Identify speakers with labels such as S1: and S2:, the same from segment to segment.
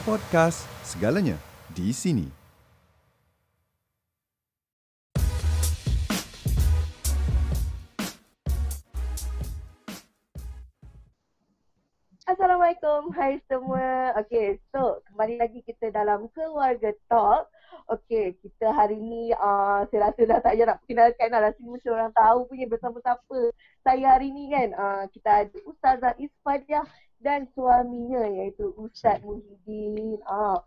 S1: Podcast, segalanya di sini.
S2: Assalamualaikum, hai semua. Okay, so kembali lagi kita dalam Keluarga Talk. Okay, kita hari ni uh, saya rasa dah tak payah nak perkenalkan dah. Rasanya mesti orang tahu punya bersama siapa saya hari ni kan. Uh, kita ada Ustazah Isfadiah dan suaminya iaitu Ustaz Muhyiddin. Uh,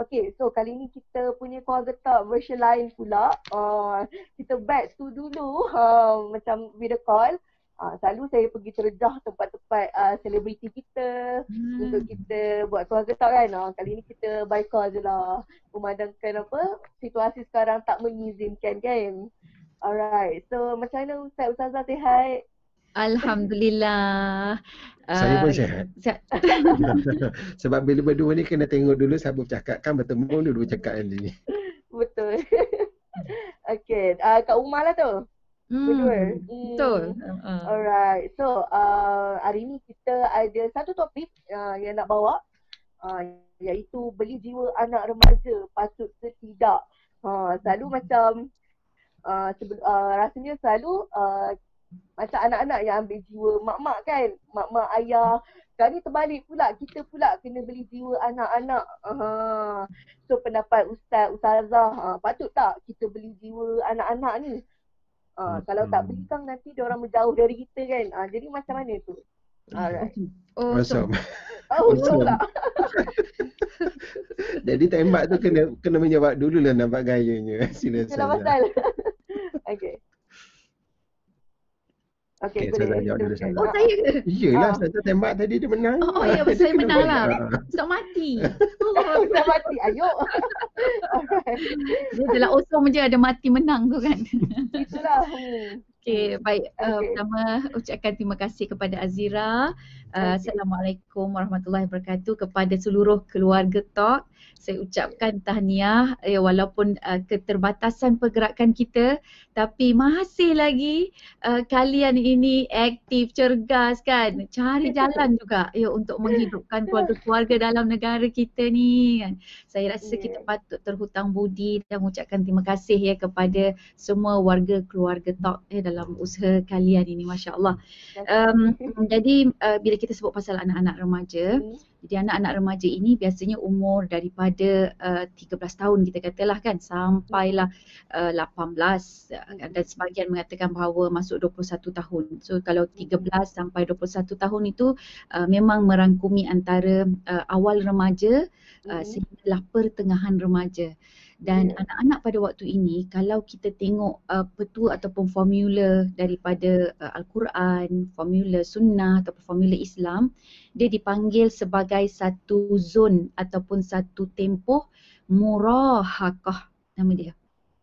S2: Okay, so kali ni kita punya Keluarga Talk version lain pula. Uh, kita back to dulu uh, macam video call. Uh, selalu saya pergi terjah tempat-tempat uh, selebriti kita hmm. untuk kita buat keluarga talk kan. Uh, kali ni kita by call je lah. Memandangkan apa, situasi sekarang tak mengizinkan kan. Alright, so macam mana Ustaz Ustazah sihat?
S3: Alhamdulillah.
S4: Saya pun uh, sihat. sihat. Sebab bila berdua ni kena tengok dulu siapa bercakap kan bertemu dulu cakap ni.
S2: Betul. okay, uh, kat rumah lah tu. Hmm, Berdua.
S3: Betul.
S2: Hmm. Alright. So, uh, hari ni kita ada satu topik uh, yang nak bawa uh, iaitu beli jiwa anak remaja patut ke tidak. Uh, selalu macam uh, uh, rasanya selalu uh, macam anak-anak yang ambil jiwa mak-mak kan. Mak-mak ayah. Sekarang ni terbalik pula. Kita pula kena beli jiwa anak-anak. Uh, so pendapat Ustaz, Ustazah. Uh, patut tak kita beli jiwa anak-anak ni? Uh, hmm. Kalau tak beli kan nanti dia orang menjauh dari kita kan. Uh, jadi macam mana tu?
S4: Alright. Oh, so.
S2: Oh, so tak.
S4: jadi tembak tu kena kena menjawab dulu lah nampak gayanya. Sila
S2: Sila pasal. okay.
S4: Okay, okay saya jawab dulu saya.
S3: Oh, saya ke?
S4: Iyalah, saya tembak tadi dia menang.
S3: Oh, oh ya, saya menang lah. Ustaz mati.
S2: Oh, Ustaz mati. Ayo.
S3: Dia adalah osong je ada mati menang tu kan.
S2: Itulah.
S3: Okay, baik. Uh, okay. Pertama, ucapkan terima kasih kepada Azira. Uh, Assalamualaikum warahmatullahi wabarakatuh kepada seluruh keluarga Talk. Saya ucapkan tahniah ya, walaupun uh, keterbatasan pergerakan kita tapi masih lagi uh, kalian ini aktif cergas kan? Cari jalan juga ya untuk menghidupkan keluarga-keluarga dalam negara kita ni kan? Saya rasa kita patut terhutang budi dan mengucapkan terima kasih ya kepada semua warga keluarga talk ya dalam usaha kalian ini masya-Allah um, jadi uh, bila kita sebut pasal anak-anak remaja hmm. Jadi anak-anak remaja ini biasanya umur daripada uh, 13 tahun kita katalah kan sampailah uh, 18 uh, dan sebahagian mengatakan bahawa masuk 21 tahun. So kalau 13 sampai 21 tahun itu uh, memang merangkumi antara uh, awal remaja uh, sehinggalah pertengahan remaja. Dan yeah. anak-anak pada waktu ini kalau kita tengok uh, petua ataupun formula daripada uh, Al-Quran, formula sunnah ataupun formula Islam, dia dipanggil sebagai satu zon ataupun satu tempoh murahakah nama dia.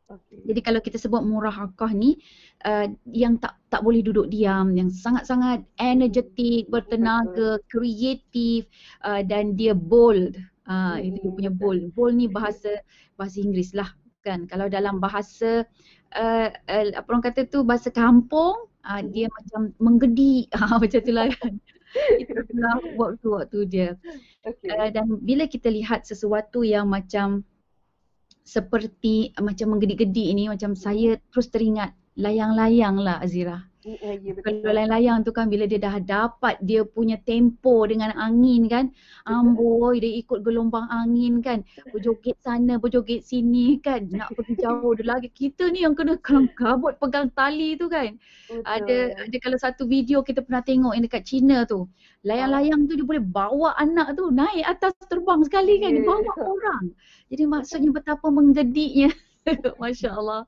S3: Okay. Jadi kalau kita sebut murahakah ni uh, yang tak tak boleh duduk diam, yang sangat-sangat energetik, bertenaga, kreatif uh, dan dia bold. Uh, itu dia punya bold. Bold ni bahasa bahasa Inggeris lah kan. Kalau dalam bahasa uh, uh, apa orang kata tu bahasa kampung uh, dia macam menggedi uh, macam tu lah kan. Itulah waktu-waktu dia. Okay. Uh, dan bila kita lihat sesuatu yang macam seperti uh, macam menggedi-gedi ini macam saya terus teringat layang-layang lah Azira. Ya, ya, Kalau layang-layang tu kan bila dia dah dapat dia punya tempo dengan angin kan. Amboi dia ikut gelombang angin kan. Berjoget sana, berjoget sini kan. Nak pergi jauh dia lagi Kita ni yang kena kelam kabut pegang tali tu kan. Betul. Ada ada kalau satu video kita pernah tengok yang dekat China tu. Layang-layang tu dia boleh bawa anak tu naik atas terbang sekali kan. Dia bawa orang. Jadi maksudnya betapa menggediknya. Masya Allah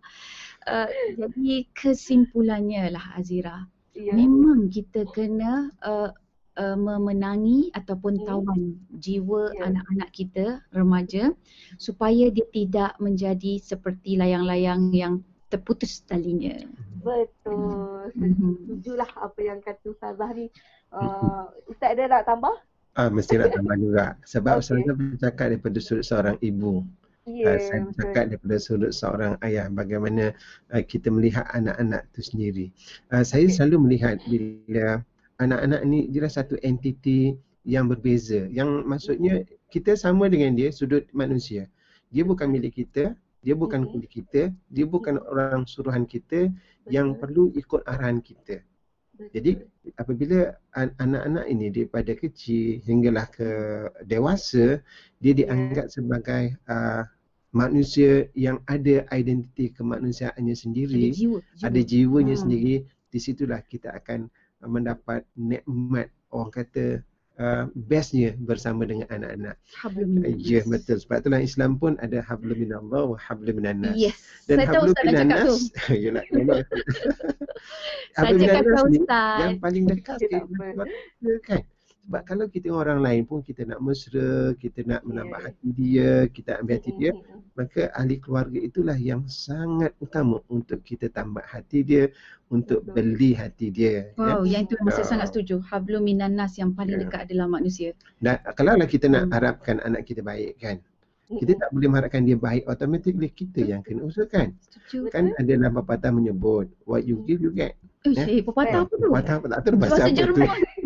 S3: Uh, jadi kesimpulannya lah Azira. Yeah. Memang kita kena uh, uh, memenangi ataupun hmm. tawan jiwa yeah. anak-anak kita remaja supaya dia tidak menjadi seperti layang-layang yang terputus talinya.
S2: Betul. Mm-hmm. Setujulah apa yang kata Ustazah ni. Uh, Ustaz ada nak tambah?
S4: Ah, mesti nak tambah juga. Sebab okay. saya bercakap daripada sudut seorang ibu. Yeah, uh, saya cakap daripada sudut seorang ayah bagaimana uh, kita melihat anak-anak itu sendiri. Uh, saya okay. selalu melihat bila anak-anak ni jelas satu entiti yang berbeza. Yang maksudnya kita sama dengan dia sudut manusia. Dia bukan milik kita, dia bukan
S2: Mhm.
S4: milik kita, dia bukan orang suruhan kita yang perlu ikut arahan kita. Jadi apabila an- anak-anak ini daripada kecil hinggalah ke dewasa, dia dianggap sebagai uh, manusia yang ada identiti kemanusiaannya
S3: Ada
S4: sendiri,
S3: jiwa.
S4: ada jiwanya
S2: Hmm.
S4: sendiri. Di situlah kita akan mendapat nikmat orang kata uh, bestnya bersama dengan anak-anak. Ya
S3: nas.
S4: betul. Sebab itulah Islam pun ada hablum minallah wa hablum minan nas.
S3: Yes.
S4: Dan
S3: Saya tahu
S4: hablum
S3: Ustaz nak
S4: minan
S3: cakap tu.
S4: Yalah.
S3: Saya
S4: Hablum
S3: cakap
S4: ni
S3: Ustaz.
S4: yang paling dekat dengan keluarga kan. Sebab kalau kita dengan orang lain pun kita nak mesra, kita nak menambah
S2: Yeah.
S4: hati dia, kita ambil hati dia,
S2: Mm, mm, mm.
S4: maka ahli keluarga itulah yang sangat utama untuk kita tambah hati dia, untuk
S2: Betul.
S4: beli hati dia. ya.
S3: Wow, yang itu saya
S4: Ah.
S3: sangat setuju. Hablum minan nas yang paling
S4: Ya.
S3: dekat adalah manusia.
S4: Dan kalau lah kita nak
S3: Hmm.
S4: harapkan anak kita baik kan, kita tak boleh mengharapkan dia baik automatically kita yang kena usahakan.
S3: Setuju.
S4: Kan ada dalam pepatah menyebut what you give you get.
S3: Eh,
S4: Ya.
S3: eh, pepatah apa tu?
S4: Pepatah apa tak tahu Bahasa apa tu.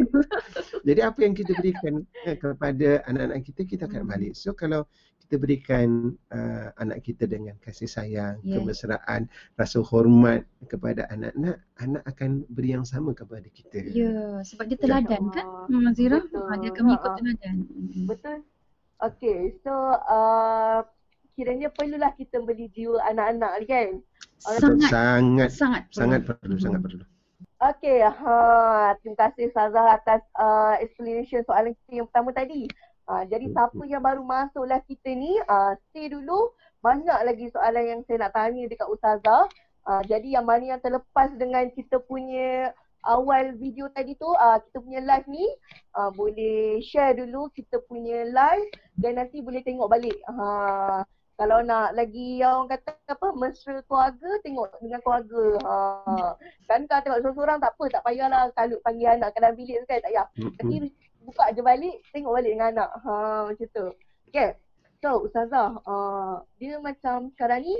S4: Jadi apa yang kita berikan eh, kepada anak-anak kita kita akan
S3: Hmm.
S4: balik. So kalau kita berikan uh, anak kita dengan kasih sayang,
S3: Yeah.
S4: kemesraan, rasa hormat kepada anak-anak, anak akan beri yang sama kepada kita.
S3: Ya, sebab dia teladan kan? Hmm, Zira.
S2: Betul.
S3: Ha, dia akan mengikut
S2: Ha.
S3: teladan. Hmm.
S2: Betul. Okay, so uh, kiranya perlulah kita beli jiwa anak-anak ni kan?
S3: Sangat,
S4: Sangat
S3: sangat perlu.
S4: sangat perlu, sangat perlu.
S2: Okay, ha, terima kasih Sazah atas uh, explanation soalan kita yang pertama tadi. Uh, jadi siapa yang baru masuklah kita ni, uh, stay dulu. Banyak lagi soalan yang saya nak tanya dekat Ustazah. Uh, jadi yang mana yang terlepas dengan kita punya awal video tadi tu, uh, kita punya live ni, uh, boleh share dulu kita punya live dan nanti boleh tengok balik. Ha, kalau nak lagi yang orang kata apa, mesra keluarga, tengok dengan keluarga. Ha, kan kalau tengok seorang-seorang tak apa, tak payahlah kalau panggil anak ke dalam bilik tu kan, tak payah. Nanti buka je balik, tengok balik dengan anak. Ha, macam tu. Okay. So, Ustazah, uh, dia macam sekarang ni,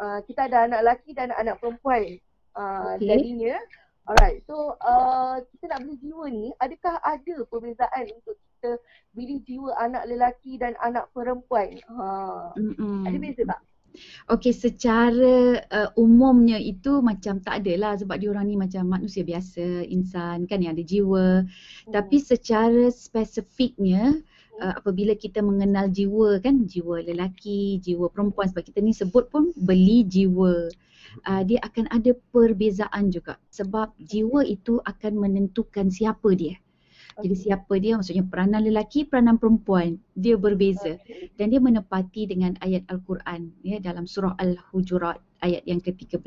S2: uh, kita ada anak lelaki dan anak perempuan. Uh,
S3: Okey.
S2: Jadinya, alright. So, uh, kita nak beli jiwa ni, adakah ada perbezaan untuk kita beli jiwa anak lelaki dan anak perempuan? Ha,
S3: Mm-mm.
S2: ada beza tak?
S3: Okey, secara uh, umumnya itu macam tak adalah sebab dia orang ni macam manusia biasa, insan kan yang ada jiwa. Tapi secara spesifiknya uh, apabila kita mengenal jiwa kan, jiwa lelaki, jiwa perempuan sebab kita ni sebut pun beli jiwa. Uh, dia akan ada perbezaan juga sebab jiwa itu akan menentukan siapa dia. Jadi siapa dia? Maksudnya peranan lelaki, peranan perempuan. Dia berbeza. Dan dia menepati dengan ayat Al-Quran ya dalam surah Al-Hujurat ayat yang ke-13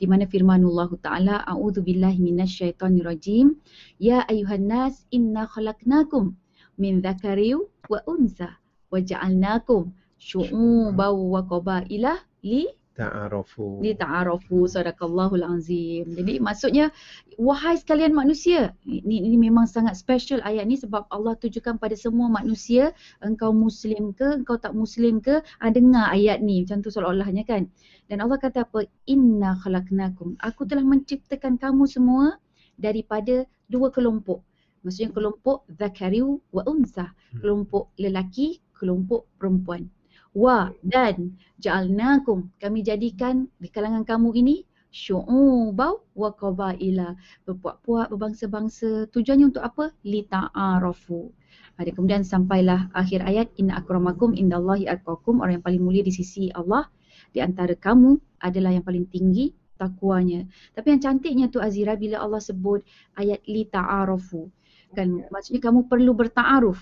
S3: di mana firmanullah taala a'udzu billahi minasyaitonir rajim. Ya ayuhan nas inna khalaqnakum min dzakari wa unsa wa ja'alnakum syu'uban wa qabaila li
S4: Ta'arafu.
S3: li ta'arafu sadaqallahul azim. Jadi maksudnya wahai sekalian manusia, ini, ini memang sangat special ayat ni sebab Allah tujukan pada semua manusia, engkau muslim ke, engkau tak muslim ke, ah, dengar ayat ni macam tu seolah-olahnya kan. Dan Allah kata apa? Inna khalaqnakum. Aku telah menciptakan kamu semua daripada dua kelompok. Maksudnya kelompok zakariu wa unsa, kelompok lelaki, kelompok perempuan. Wa dan ja'alnakum. Kami jadikan di kalangan kamu ini syu'ubau wa qabaila. Berpuak-puak berbangsa-bangsa. Tujuannya untuk apa? Li ta'arafu ada kemudian sampailah akhir ayat inna akramakum indallahi atqakum. Orang yang paling mulia di sisi Allah di antara kamu adalah yang paling tinggi takwanya. Tapi yang cantiknya tu Azira bila Allah sebut ayat li ta'arafu kan maksudnya kamu perlu bertaaruf.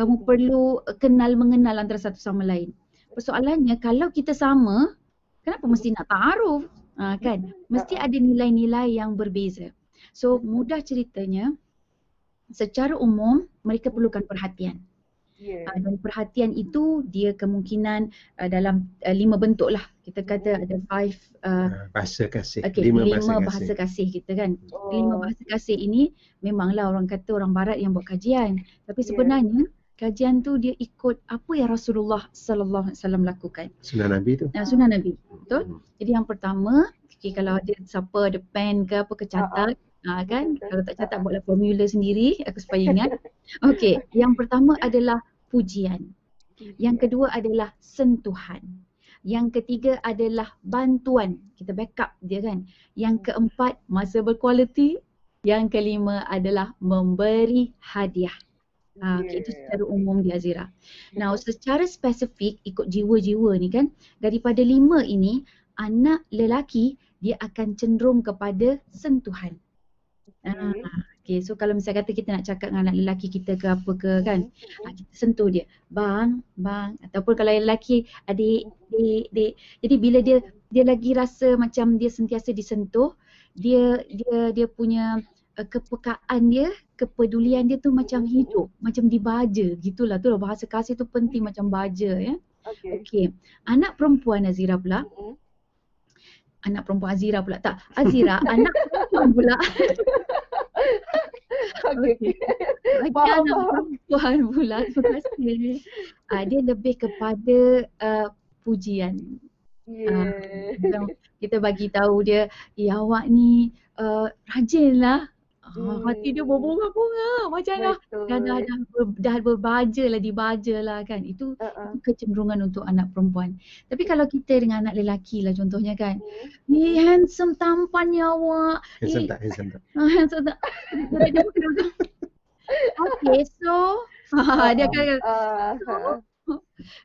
S3: Kamu perlu uh, kenal mengenal antara satu sama lain persoalannya kalau kita sama kenapa mesti nak ta'aruf ha, kan mesti ada nilai-nilai yang berbeza so mudah ceritanya secara umum mereka perlukan perhatian
S2: Yeah.
S3: uh, dan perhatian itu dia kemungkinan uh, dalam uh, lima bentuk lah kita kata ada five uh,
S4: Ah, Bahasa kasih.
S3: okay,
S4: Lima,
S3: lima,
S4: bahasa,
S3: bahasa
S4: kasih.
S3: kasih kita kan
S2: Oh.
S3: lima bahasa kasih ini memanglah orang kata orang barat yang buat kajian tapi
S2: Ya.
S3: sebenarnya kajian tu dia ikut apa yang Rasulullah sallallahu alaihi wasallam lakukan
S4: Sunnah Nabi tu.
S3: nah, sunnah Nabi betul
S4: Hmm.
S3: jadi yang pertama okay, kalau ada siapa ada pen ke apa ke catat Ha, kan? Kalau tak catat buatlah formula sendiri aku supaya ingat. Okey, yang pertama adalah pujian. Yang kedua adalah sentuhan. Yang ketiga adalah bantuan. Kita backup dia kan. Yang keempat masa berkualiti. Yang kelima adalah memberi hadiah. Okay, itu secara umum di Azira. Now secara spesifik ikut jiwa-jiwa ni kan. Daripada lima ini anak lelaki dia akan cenderung kepada sentuhan. Ah, okay, so kalau misalnya kata kita nak cakap dengan anak lelaki kita ke apa ke kan, ah, kita sentuh dia, bang, bang, ataupun kalau lelaki adik, adik, adik. Jadi bila dia dia lagi rasa macam dia sentiasa disentuh, dia dia dia punya uh, kepekaan dia, kepedulian dia tu macam hidup, macam dibaja gitulah. Tu lah bahasa kasih tu penting macam baja ya.
S2: Okay.
S3: Okey. Anak perempuan Azira pula,
S2: Mm-mm.
S3: anak perempuan Azira pula tak. Azira anak perempuan pula.
S2: Okay. okay. Faham,
S3: anak perempuan pula, terima kasih. Uh, dia lebih kepada uh, pujian.
S2: Yeah.
S3: Macam kita bagi tahu dia, ya awak ni uh, rajinlah. Uh, hati dia
S2: Hmm.
S3: berbunga-bunga macam dah dah dah dah, ber, dah berbaja lah dibaja lah kan itu
S2: Uh-uh.
S3: itu kecenderungan untuk anak perempuan tapi kalau kita dengan anak lelaki lah contohnya kan
S2: Hmm.
S3: eh handsome tampannya awak
S4: Handsome
S3: Eh,
S4: tak? Handsome tak?
S3: Ah, handsome tak Okay, so ha, dia akan
S2: Ah, ah.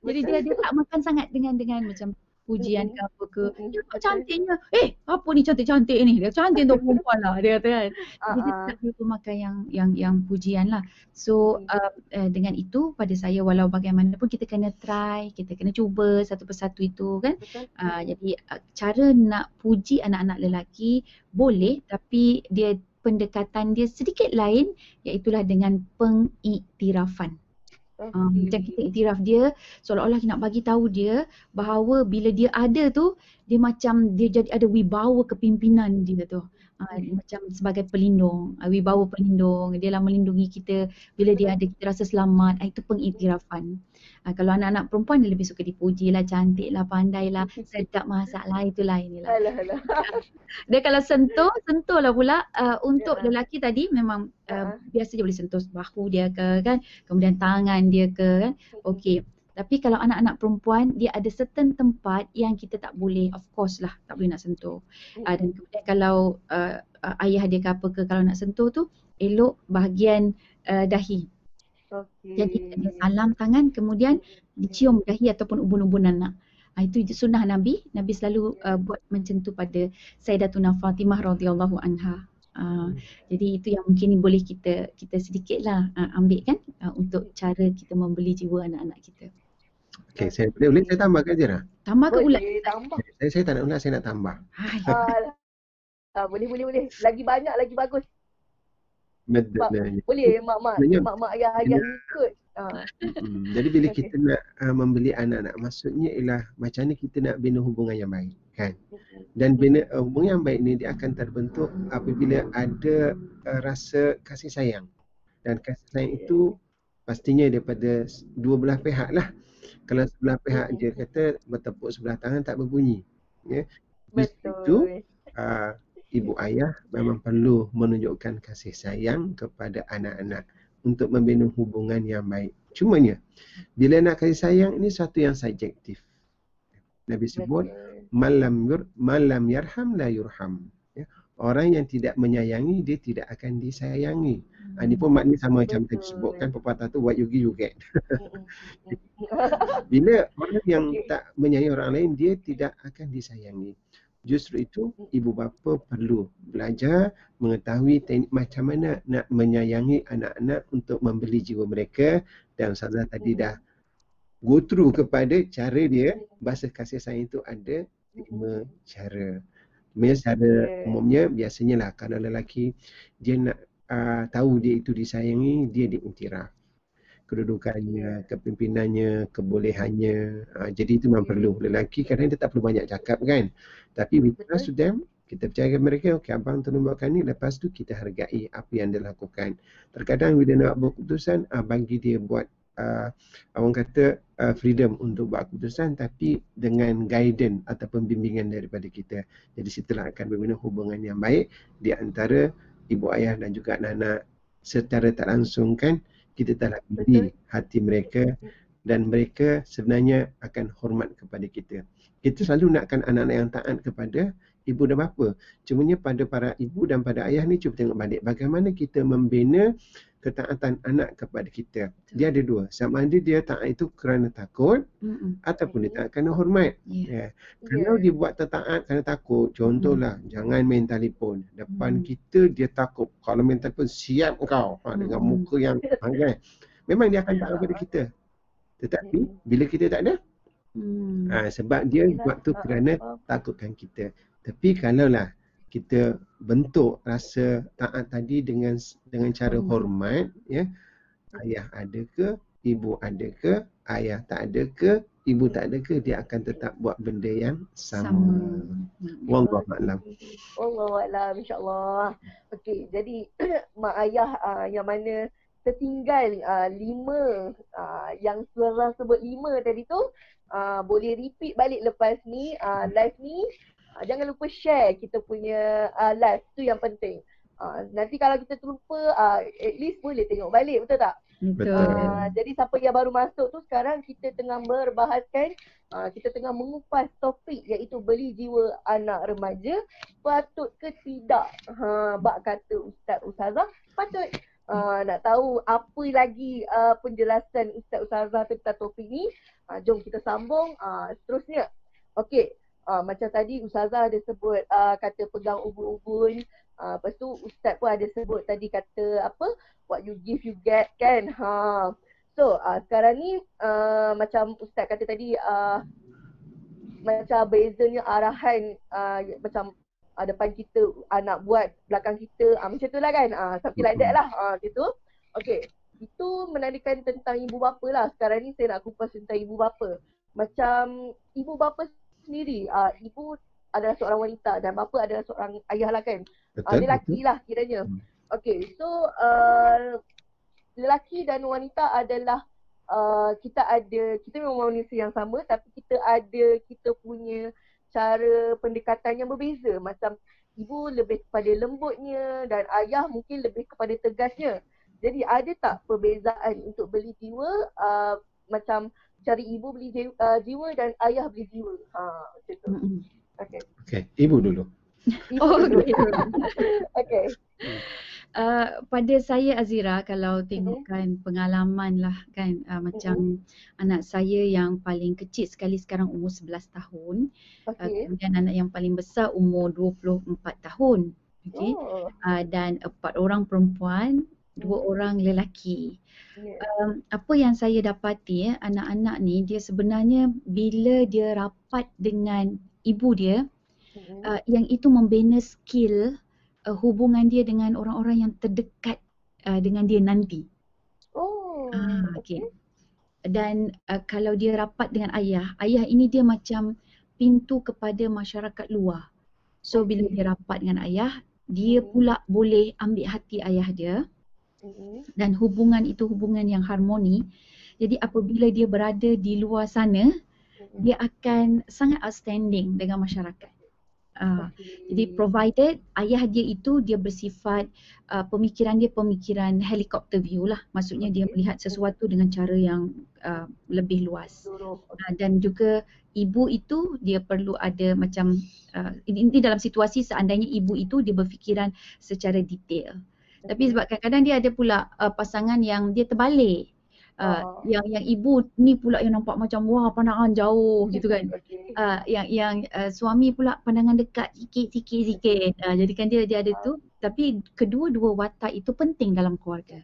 S3: jadi dia dia tak makan sangat dengan dengan macam pujian ke apa ke. Kau cantiknya. Eh, apa ni cantik-cantik ni? Dia cantik untuk perempuan lah dia kata kan. Jadi dia
S2: Ah,
S3: tak boleh pemakai yang yang yang pujian lah. So
S2: Hmm.
S3: uh, uh, dengan itu pada saya walau bagaimanapun kita kena try, kita kena cuba satu persatu itu kan.
S2: Betul.
S3: Uh, jadi uh, cara nak puji anak-anak lelaki boleh tapi dia pendekatan dia sedikit lain iaitulah dengan pengiktirafan. Uh, macam kita iktiraf dia seolah-olah nak bagi tahu dia bahawa bila dia ada tu dia macam dia jadi ada wibawa kepimpinan dia tu. Uh, macam sebagai pelindung, uh, wibawa pelindung, dia lah melindungi kita. Bila dia ada kita rasa selamat, uh, itu pengiktirafan. Uh, kalau anak-anak perempuan dia lebih suka dipuji lah, cantik lah, pandai lah, sedap masak lah, itu lain lah.
S2: Alah, alah.
S3: Dia kalau sentuh, sentuh lah pula uh, untuk
S2: Ya.
S3: lelaki tadi memang uh,
S2: Ha.
S3: biasa je boleh sentuh bahu dia ke kan, kemudian tangan dia ke kan. Okey. Tapi kalau anak-anak perempuan dia ada certain tempat yang kita tak boleh of course lah tak boleh nak sentuh. Uh, dan kemudian kalau uh, uh, ayah dia ke apa ke kalau nak sentuh tu elok bahagian uh, dahi.
S2: Okay.
S3: Jadi dia salam tangan kemudian dicium dahi ataupun ubun-ubun anak. Ah, itu sunnah Nabi. Nabi selalu uh, buat macam tu pada Sayyidatuna Fatimah radhiyallahu anha. Uh, jadi itu yang mungkin boleh kita kita sedikitlah uh, ambil kan uh, untuk cara kita membeli jiwa anak-anak kita.
S4: Okay, saya boleh, boleh saya tambah ke Jera?
S3: Tambah ke ulat?
S2: Tambah.
S4: Saya, saya tak nak ulat, saya nak tambah.
S3: Hai.
S2: Ah, boleh boleh boleh. Lagi banyak lagi bagus. Sebab- Boleh mak-mak mak-mak ayah-ayah ikut. Ah.
S4: Hmm, jadi bila
S2: Okey.
S4: kita nak uh, membeli anak-anak, maksudnya ialah macam mana kita nak bina hubungan yang baik, kan? Dan bina uh, hubungan yang baik ni dia akan terbentuk apabila ada uh, rasa kasih sayang. Dan kasih sayang itu pastinya daripada dua belah pihak lah. Kalau sebelah pihak dia kata bertepuk sebelah tangan tak berbunyi. Ya. Di situ
S2: Betul.
S4: uh, ibu ayah memang perlu menunjukkan kasih sayang kepada anak-anak untuk membina hubungan yang baik. Cumanya, bila nak kasih sayang ini satu yang subjektif. Nabi sebut, malam yur, malam yarham la yurham. Ya. Orang yang tidak menyayangi, dia tidak akan disayangi. Ha, ini pun maknanya sama macam tadi
S2: Betul.
S4: sebutkan pepatah tu, what you give, you get. Bila orang yang tak menyayangi orang lain, dia tidak akan disayangi. Justru itu, ibu bapa perlu belajar mengetahui teknik macam mana nak menyayangi anak-anak untuk membeli jiwa mereka. Dan Ustazah tadi dah go through kepada cara dia, bahasa kasih sayang itu ada lima cara. Sebenarnya secara umumnya biasanya lah kalau lelaki dia nak uh, tahu dia itu disayangi, dia diiktiraf kedudukannya, kepimpinannya, kebolehannya. Uh, jadi itu memang perlu. Lelaki kadang dia tak perlu banyak cakap kan. Tapi we trust to them, kita percaya mereka, okey abang tolong buatkan ni, lepas tu kita hargai apa yang dia lakukan. Terkadang bila nak buat keputusan, uh, bagi dia buat uh, orang kata uh, freedom untuk buat keputusan tapi dengan guidance ataupun bimbingan daripada kita. Jadi situlah akan membina hubungan yang baik di antara ibu ayah dan juga anak-anak secara tak langsung kan kita telah beri hati mereka dan mereka sebenarnya akan hormat kepada kita. Kita selalu nakkan anak-anak yang taat kepada ibu dan bapa. Cumanya pada para ibu dan pada ayah ni cuba tengok balik bagaimana kita membina ketaatan anak kepada kita. Dia ada dua. Sama ada dia taat itu kerana takut Mm-mm. ataupun dia taat kerana hormat. Yeah. Yeah. Kalau yeah. dia buat taat kerana takut, contohlah mm. jangan main telefon. Depan mm. kita dia takut. Kalau main telefon siap kau ha, dengan mm. muka yang kan. Memang dia akan taat kepada kita. Tetapi bila kita tak ada mm. ha, sebab dia buat tu kerana takutkan kita. Tapi kalaulah kita bentuk rasa taat tadi dengan dengan cara hmm. hormat ya ayah ada ke ibu ada ke ayah tak ada ke ibu tak ada ke dia akan tetap buat benda yang sama, sama. wallahu a'lam.
S2: Wallahu a'lam insyaallah. Okey jadi mak ayah uh, yang mana tertinggal uh, lima uh, yang surah sebut lima tadi tu uh, boleh repeat balik lepas ni uh, live ni jangan lupa share kita punya uh, live. tu yang penting. Uh, nanti kalau kita terlupa, uh, at least boleh tengok balik. Betul tak?
S3: Betul.
S2: Uh, jadi siapa yang baru masuk tu sekarang kita tengah berbahaskan, uh, kita tengah mengupas topik iaitu beli jiwa anak remaja. Patut ke tidak? Ha, bak kata Ustaz Ustazah. Patut. Uh, nak tahu apa lagi uh, penjelasan Ustaz Ustazah tentang topik ni. Uh, jom kita sambung uh, seterusnya. Okey. Uh, macam tadi Ustazah ada sebut uh, kata pegang ubun-ubun. Uh, lepas tu Ustaz pun ada sebut tadi kata apa? What you give you get kan? Ha. So uh, sekarang ni uh, macam Ustaz kata tadi uh, macam bezanya arahan uh, macam uh, depan kita anak uh, buat belakang kita uh, macam tu lah kan? Uh, something like that lah uh, gitu. Okay. Itu menandakan tentang ibu bapa lah. Sekarang ni saya nak kupas tentang ibu bapa. Macam ibu bapa sendiri uh, ibu adalah seorang wanita dan bapa adalah seorang ayah lah kan. Betul, uh, lelaki betul. lah kiranya. Hmm. Okay so uh, lelaki dan wanita adalah uh, kita ada, kita memang manusia yang sama tapi kita ada kita punya cara pendekatan yang berbeza. Macam ibu lebih kepada lembutnya dan ayah mungkin lebih kepada tegasnya. Jadi ada tak perbezaan untuk beli jiwa uh, macam cari ibu beli jiwa, uh, jiwa dan ayah beli jiwa. Ha macam tu.
S4: Okey. Okey, ibu dulu.
S3: Ibu oh, dulu. Okey. Uh, pada saya Azira kalau tengokkan mm-hmm. pengalaman lah kan uh, macam mm-hmm. anak saya yang paling kecil sekali sekarang umur 11 tahun okay. uh, kemudian anak yang paling besar umur 24 tahun okay. Oh. Uh, dan empat orang perempuan dua mm-hmm. orang lelaki Yeah. Um, apa yang saya dapati ya, anak-anak ni dia sebenarnya bila dia rapat dengan ibu dia, mm-hmm. uh, yang itu membina skill uh, hubungan dia dengan orang-orang yang terdekat uh, dengan dia nanti.
S2: Oh. Uh, okay.
S3: Dan uh, kalau dia rapat dengan ayah, ayah ini dia macam pintu kepada masyarakat luar. So bila dia rapat dengan ayah, dia mm-hmm. pula boleh ambil hati ayah dia. Mm-hmm. dan hubungan itu hubungan yang harmoni. Jadi apabila dia berada di luar sana, mm-hmm. dia akan sangat outstanding dengan masyarakat. Uh, jadi provided ayah dia itu dia bersifat uh, pemikiran dia pemikiran helicopter view lah. Maksudnya dia melihat sesuatu dengan cara yang uh, lebih luas. Uh, dan juga ibu itu dia perlu ada macam uh, ini, ini dalam situasi seandainya ibu itu dia berfikiran secara detail. Tapi sebab kadang-kadang dia ada pula uh, pasangan yang dia terbalik. Uh, oh. yang yang ibu ni pula yang nampak macam wah pandangan jauh gitu kan. Uh, yang yang uh, suami pula pandangan dekat sikit sikit sikit. Uh, jadi kan dia dia ada tu tapi kedua-dua watak itu penting dalam keluarga.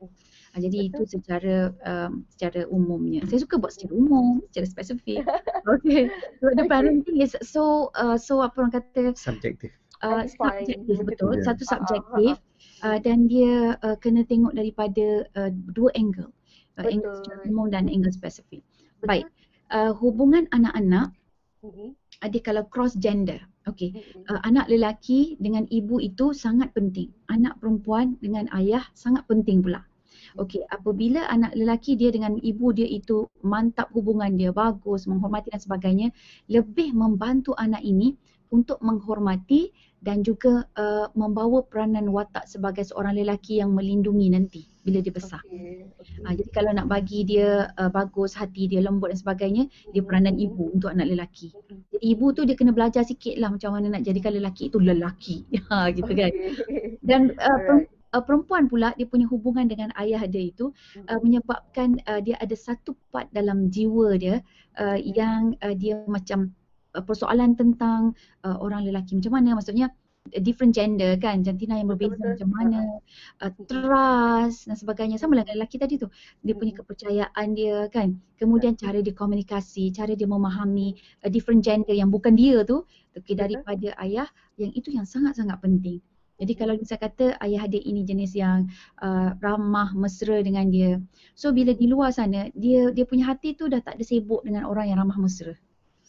S3: Uh, jadi Betul. itu secara um, secara umumnya. Saya suka buat secara umum, secara spesifik. Okay. So the parenting is so uh, so apa orang kata
S4: subjektif.
S3: Uh, subjektif betul. Satu subjektif. Uh-huh uh, dan dia uh, kena tengok daripada uh, dua angle. Uh, angle secara umum dan angle spesifik. Betul. Baik. Uh, hubungan anak-anak uh-huh. ada kalau cross gender. Okey. Uh-huh. Uh, anak lelaki dengan ibu itu sangat penting. Anak perempuan dengan ayah sangat penting pula. Okey, apabila anak lelaki dia dengan ibu dia itu mantap hubungan dia, bagus, menghormati dan sebagainya, lebih membantu anak ini untuk menghormati dan juga uh, membawa peranan watak sebagai seorang lelaki yang melindungi nanti bila dia besar.
S2: Okay. Okay.
S3: Uh, jadi kalau nak bagi dia uh, bagus hati dia lembut dan sebagainya, dia peranan ibu untuk anak lelaki. Jadi ibu tu dia kena belajar sikit lah macam mana nak jadikan lelaki itu lelaki. Ha gitu kan.
S2: Okay.
S3: Dan uh, uh, perempuan pula dia punya hubungan dengan ayah dia itu uh, menyebabkan uh, dia ada satu part dalam jiwa dia uh, yang uh, dia macam persoalan tentang uh, orang lelaki macam mana maksudnya different gender kan jantina yang berbeza
S2: Betul-betul.
S3: macam mana uh, trust dan sebagainya sama lah dengan lelaki tadi tu dia punya
S2: Mm.
S3: kepercayaan dia kan kemudian cara dia komunikasi cara dia memahami uh, different gender yang bukan dia tu okay,
S2: Betul.
S3: daripada ayah yang itu yang sangat-sangat penting jadi kalau saya kata ayah dia ini jenis yang uh, ramah mesra dengan dia. So bila di luar sana dia dia punya hati tu dah tak ada sibuk dengan orang yang ramah mesra.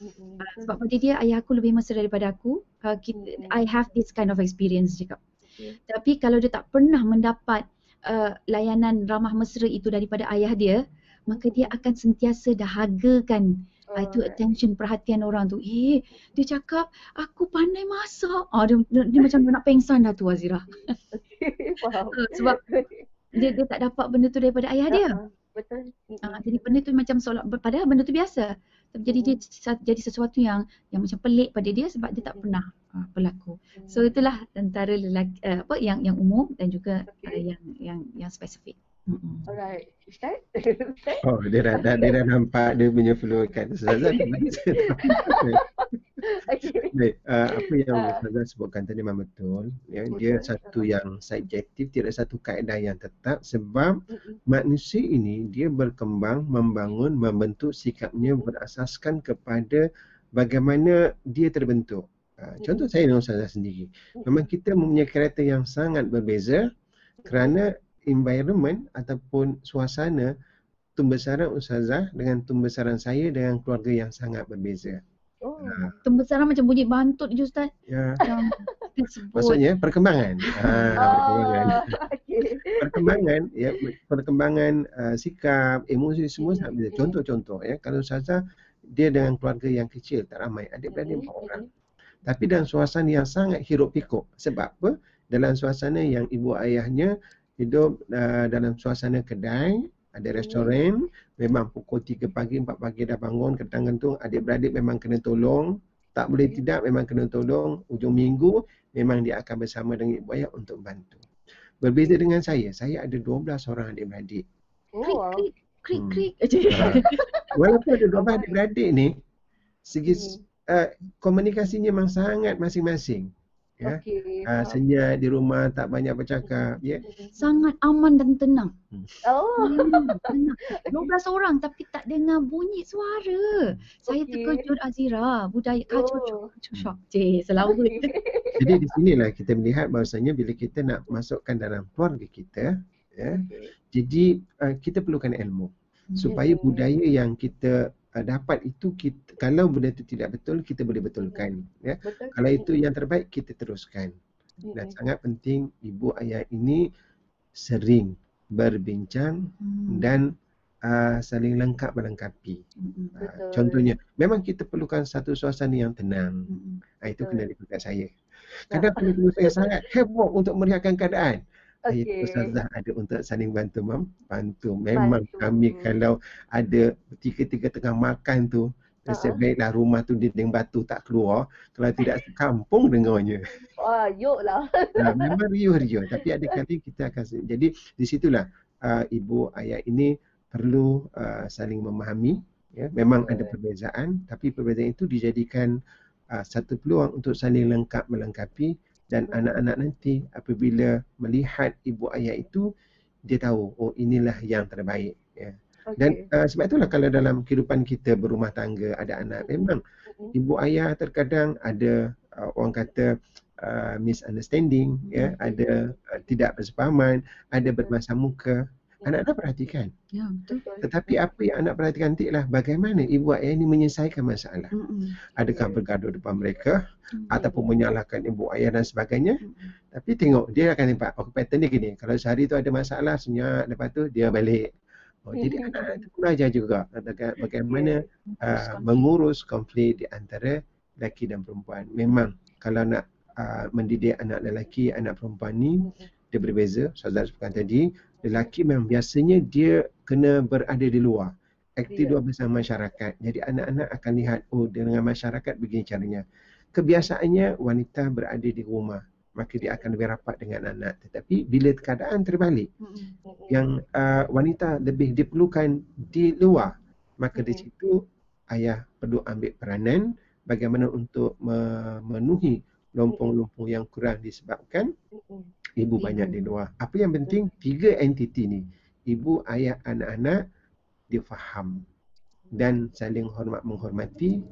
S2: Mm-mm.
S3: Uh, sebab pada dia ayah aku lebih mesra daripada aku. Uh, kita, I have this kind of experience cakap.
S2: Okay.
S3: Tapi kalau dia tak pernah mendapat uh, layanan ramah mesra itu daripada ayah dia, maka dia akan sentiasa dahagakan uh, itu attention perhatian orang tu. Eh, dia cakap aku pandai masak. Ah dia, dia, dia macam nak pengsan dah tu Azira.
S2: Okay.
S3: Uh, sebab dia dia tak dapat benda tu daripada ayah dia.
S2: Ah, Betul.
S3: Uh, jadi benda tu macam seolah padahal benda tu biasa. Tapi jadi dia sa- jadi sesuatu yang yang macam pelik pada dia sebab dia tak pernah uh, berlaku. So itulah antara lelaki uh, apa yang yang umum dan juga uh,
S2: Okay.
S3: yang yang yang spesifik. Mm-mm.
S2: Alright. Ustaz? Ustaz?
S4: Oh, dia dah, dah, dia dah nampak dia punya flow kan. Ustazah
S2: Okay.
S4: Baik, uh, apa yang
S2: Ah.
S4: Ustazah sebutkan tadi memang betul. Ya, dia
S2: Betul.
S4: satu yang subjektif, tidak satu kaedah yang tetap sebab
S2: Mm-mm.
S4: manusia ini dia berkembang, membangun, membentuk sikapnya berasaskan kepada bagaimana dia terbentuk. Uh, contoh saya dengan Ustazah sendiri. Memang kita mempunyai karakter yang sangat berbeza kerana environment ataupun suasana pembesaran Ustazah dengan pembesaran saya dengan keluarga yang sangat berbeza.
S2: Oh.
S3: Pembesaran macam bunyi bantut je Ustaz.
S4: ya,
S3: Yang disebut.
S4: maksudnya perkembangan. Ha, perkembangan.
S2: Oh, okay.
S4: perkembangan ya perkembangan uh, sikap emosi semua sangat beza
S2: Hmm.
S4: contoh-contoh ya kalau Ustazah dia dengan keluarga yang kecil tak ramai adik-beradik
S2: Hmm,
S4: empat orang
S2: hmm.
S4: tapi dalam suasana yang sangat hiruk pikuk sebab apa dalam suasana yang ibu ayahnya hidup uh, dalam suasana kedai ada
S2: Hmm.
S4: restoran memang pukul 3 pagi 4 pagi dah bangun ketang gantung adik-beradik memang kena tolong tak boleh
S2: Hmm.
S4: tidak memang kena tolong ujung minggu memang dia akan bersama dengan ibu ayah untuk bantu Berbeza dengan saya, saya ada 12 orang adik-beradik.
S2: Oh,
S3: Krik krik krik
S4: Hmm.
S3: krik.
S4: Ha. Walaupun ada 12 adik-beradik ni, segi
S2: Hmm.
S4: uh, komunikasinya memang sangat masing-masing. Ya.
S2: Okay.
S4: Uh,
S2: faham.
S4: senyap di rumah, tak banyak bercakap. Ya.
S3: Sangat aman dan tenang.
S2: Oh.
S3: Hmm, tenang. 12 orang tapi tak dengar bunyi suara. Saya
S2: Okey.
S3: terkejut Azira. Budaya kacau
S2: Oh.
S3: kacau shock. Cik, selalu.
S4: Jadi di sinilah kita melihat bahawasanya bila kita nak masukkan dalam keluarga kita, ya, jadi uh, kita perlukan ilmu. Supaya
S2: Hmm.
S4: budaya yang kita uh, dapat itu kita, kalau benda itu tidak betul kita boleh betulkan ya
S2: Betul.
S4: kalau itu yang terbaik kita teruskan dan
S2: Mm-mm.
S4: sangat penting ibu ayah ini sering berbincang
S3: Hmm.
S4: dan uh, saling lengkap melengkapi.
S3: Hmm,
S4: Uh,
S2: Betul.
S4: contohnya, memang kita perlukan satu suasana yang tenang.
S3: hmm.
S4: Uh, itu
S2: Betul.
S4: kena dekat saya. Kadang penduduk saya sangat heboh untuk meriahkan keadaan. Itu Ustazah ada untuk saling bantu mam. Bantu. Memang
S2: Bantu.
S4: kami kalau ada tiga-tiga tengah makan tu,
S2: Ha-ha.
S4: sebaiklah rumah tu dinding batu tak keluar. Kalau tidak kampung dengarnya.
S2: Wah, yuk lah.
S4: Nah, memang riuh-riuh tapi ada kali kita akan jadi di situlah uh, ibu ayah ini perlu uh, saling memahami ya memang ada perbezaan tapi perbezaan itu dijadikan uh, satu peluang untuk saling lengkap melengkapi dan anak-anak nanti apabila melihat ibu ayah itu dia tahu oh inilah yang terbaik ya. Dan uh, sebab itulah kalau dalam kehidupan kita berumah tangga ada anak memang ibu ayah terkadang ada uh, orang kata uh, misunderstanding ya. Ada uh, tidak bersepahaman ada bermasam muka anak-anak perhatikan
S3: Ya, betul.
S4: Tetapi apa yang anak perhatikan nantilah bagaimana ibu ayah ini menyelesaikan masalah
S3: Hmm,
S4: adakah bergaduh depan mereka
S3: hmm.
S4: ataupun menyalahkan ibu ayah dan sebagainya
S3: Hmm.
S4: tapi tengok dia akan nampak oh pattern dia gini kalau sehari tu ada masalah senyap lepas tu dia balik oh, jadi anak-anak itu belajar juga baga- bagaimana uh, mengurus konflik di antara lelaki dan perempuan. Memang kalau nak uh, mendidik anak lelaki, anak perempuan ni dia berbeza. Saudara sebutkan tadi, lelaki memang biasanya dia kena berada di luar. Aktif dua bersama masyarakat. Jadi anak-anak akan lihat, oh dengan masyarakat begini caranya. Kebiasaannya wanita berada di rumah. Maka dia akan lebih rapat dengan anak. Tetapi bila keadaan terbalik, yang uh, wanita lebih diperlukan di luar, maka di
S2: Mhm.
S4: situ ayah perlu ambil peranan bagaimana untuk memenuhi lompong-lompong yang kurang disebabkan ibu banyak di luar. Apa yang penting tiga entiti ni, ibu, ayah, anak-anak dia faham. Dan saling hormat menghormati.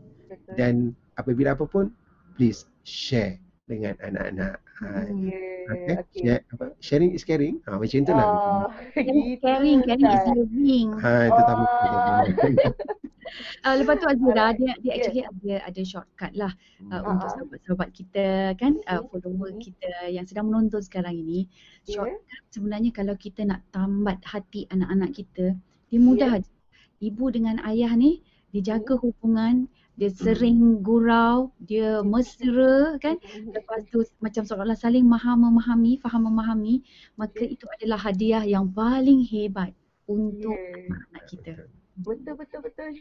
S4: Dan apabila apa pun please share dengan anak-anak. Ha, okay.
S2: Okay.
S4: Share, apa? Sharing is caring. Ha, macam itulah.
S2: Ah, gitu,
S3: Caring, caring is loving.
S4: Ha, itu tak
S2: Ah.
S3: Uh, lepas tu Azira, dia, dia actually ada ada shortcut lah uh,
S2: Ah,
S3: untuk
S2: ah.
S3: sahabat-sahabat kita kan, uh, follower kita yang sedang menonton sekarang ini.
S2: Ya.
S3: Shortcut sebenarnya kalau kita nak tambat hati anak-anak kita, dia mudah
S2: Ya.
S3: aja. Ibu dengan ayah ni, dia jaga
S2: Hmm.
S3: hubungan, dia sering gurau, dia mesra kan. Lepas tu macam seolah-olah saling faham memahami, faham memahami, maka itu adalah hadiah yang paling hebat untuk
S2: Ya.
S3: anak-anak kita.
S2: Betul betul betul.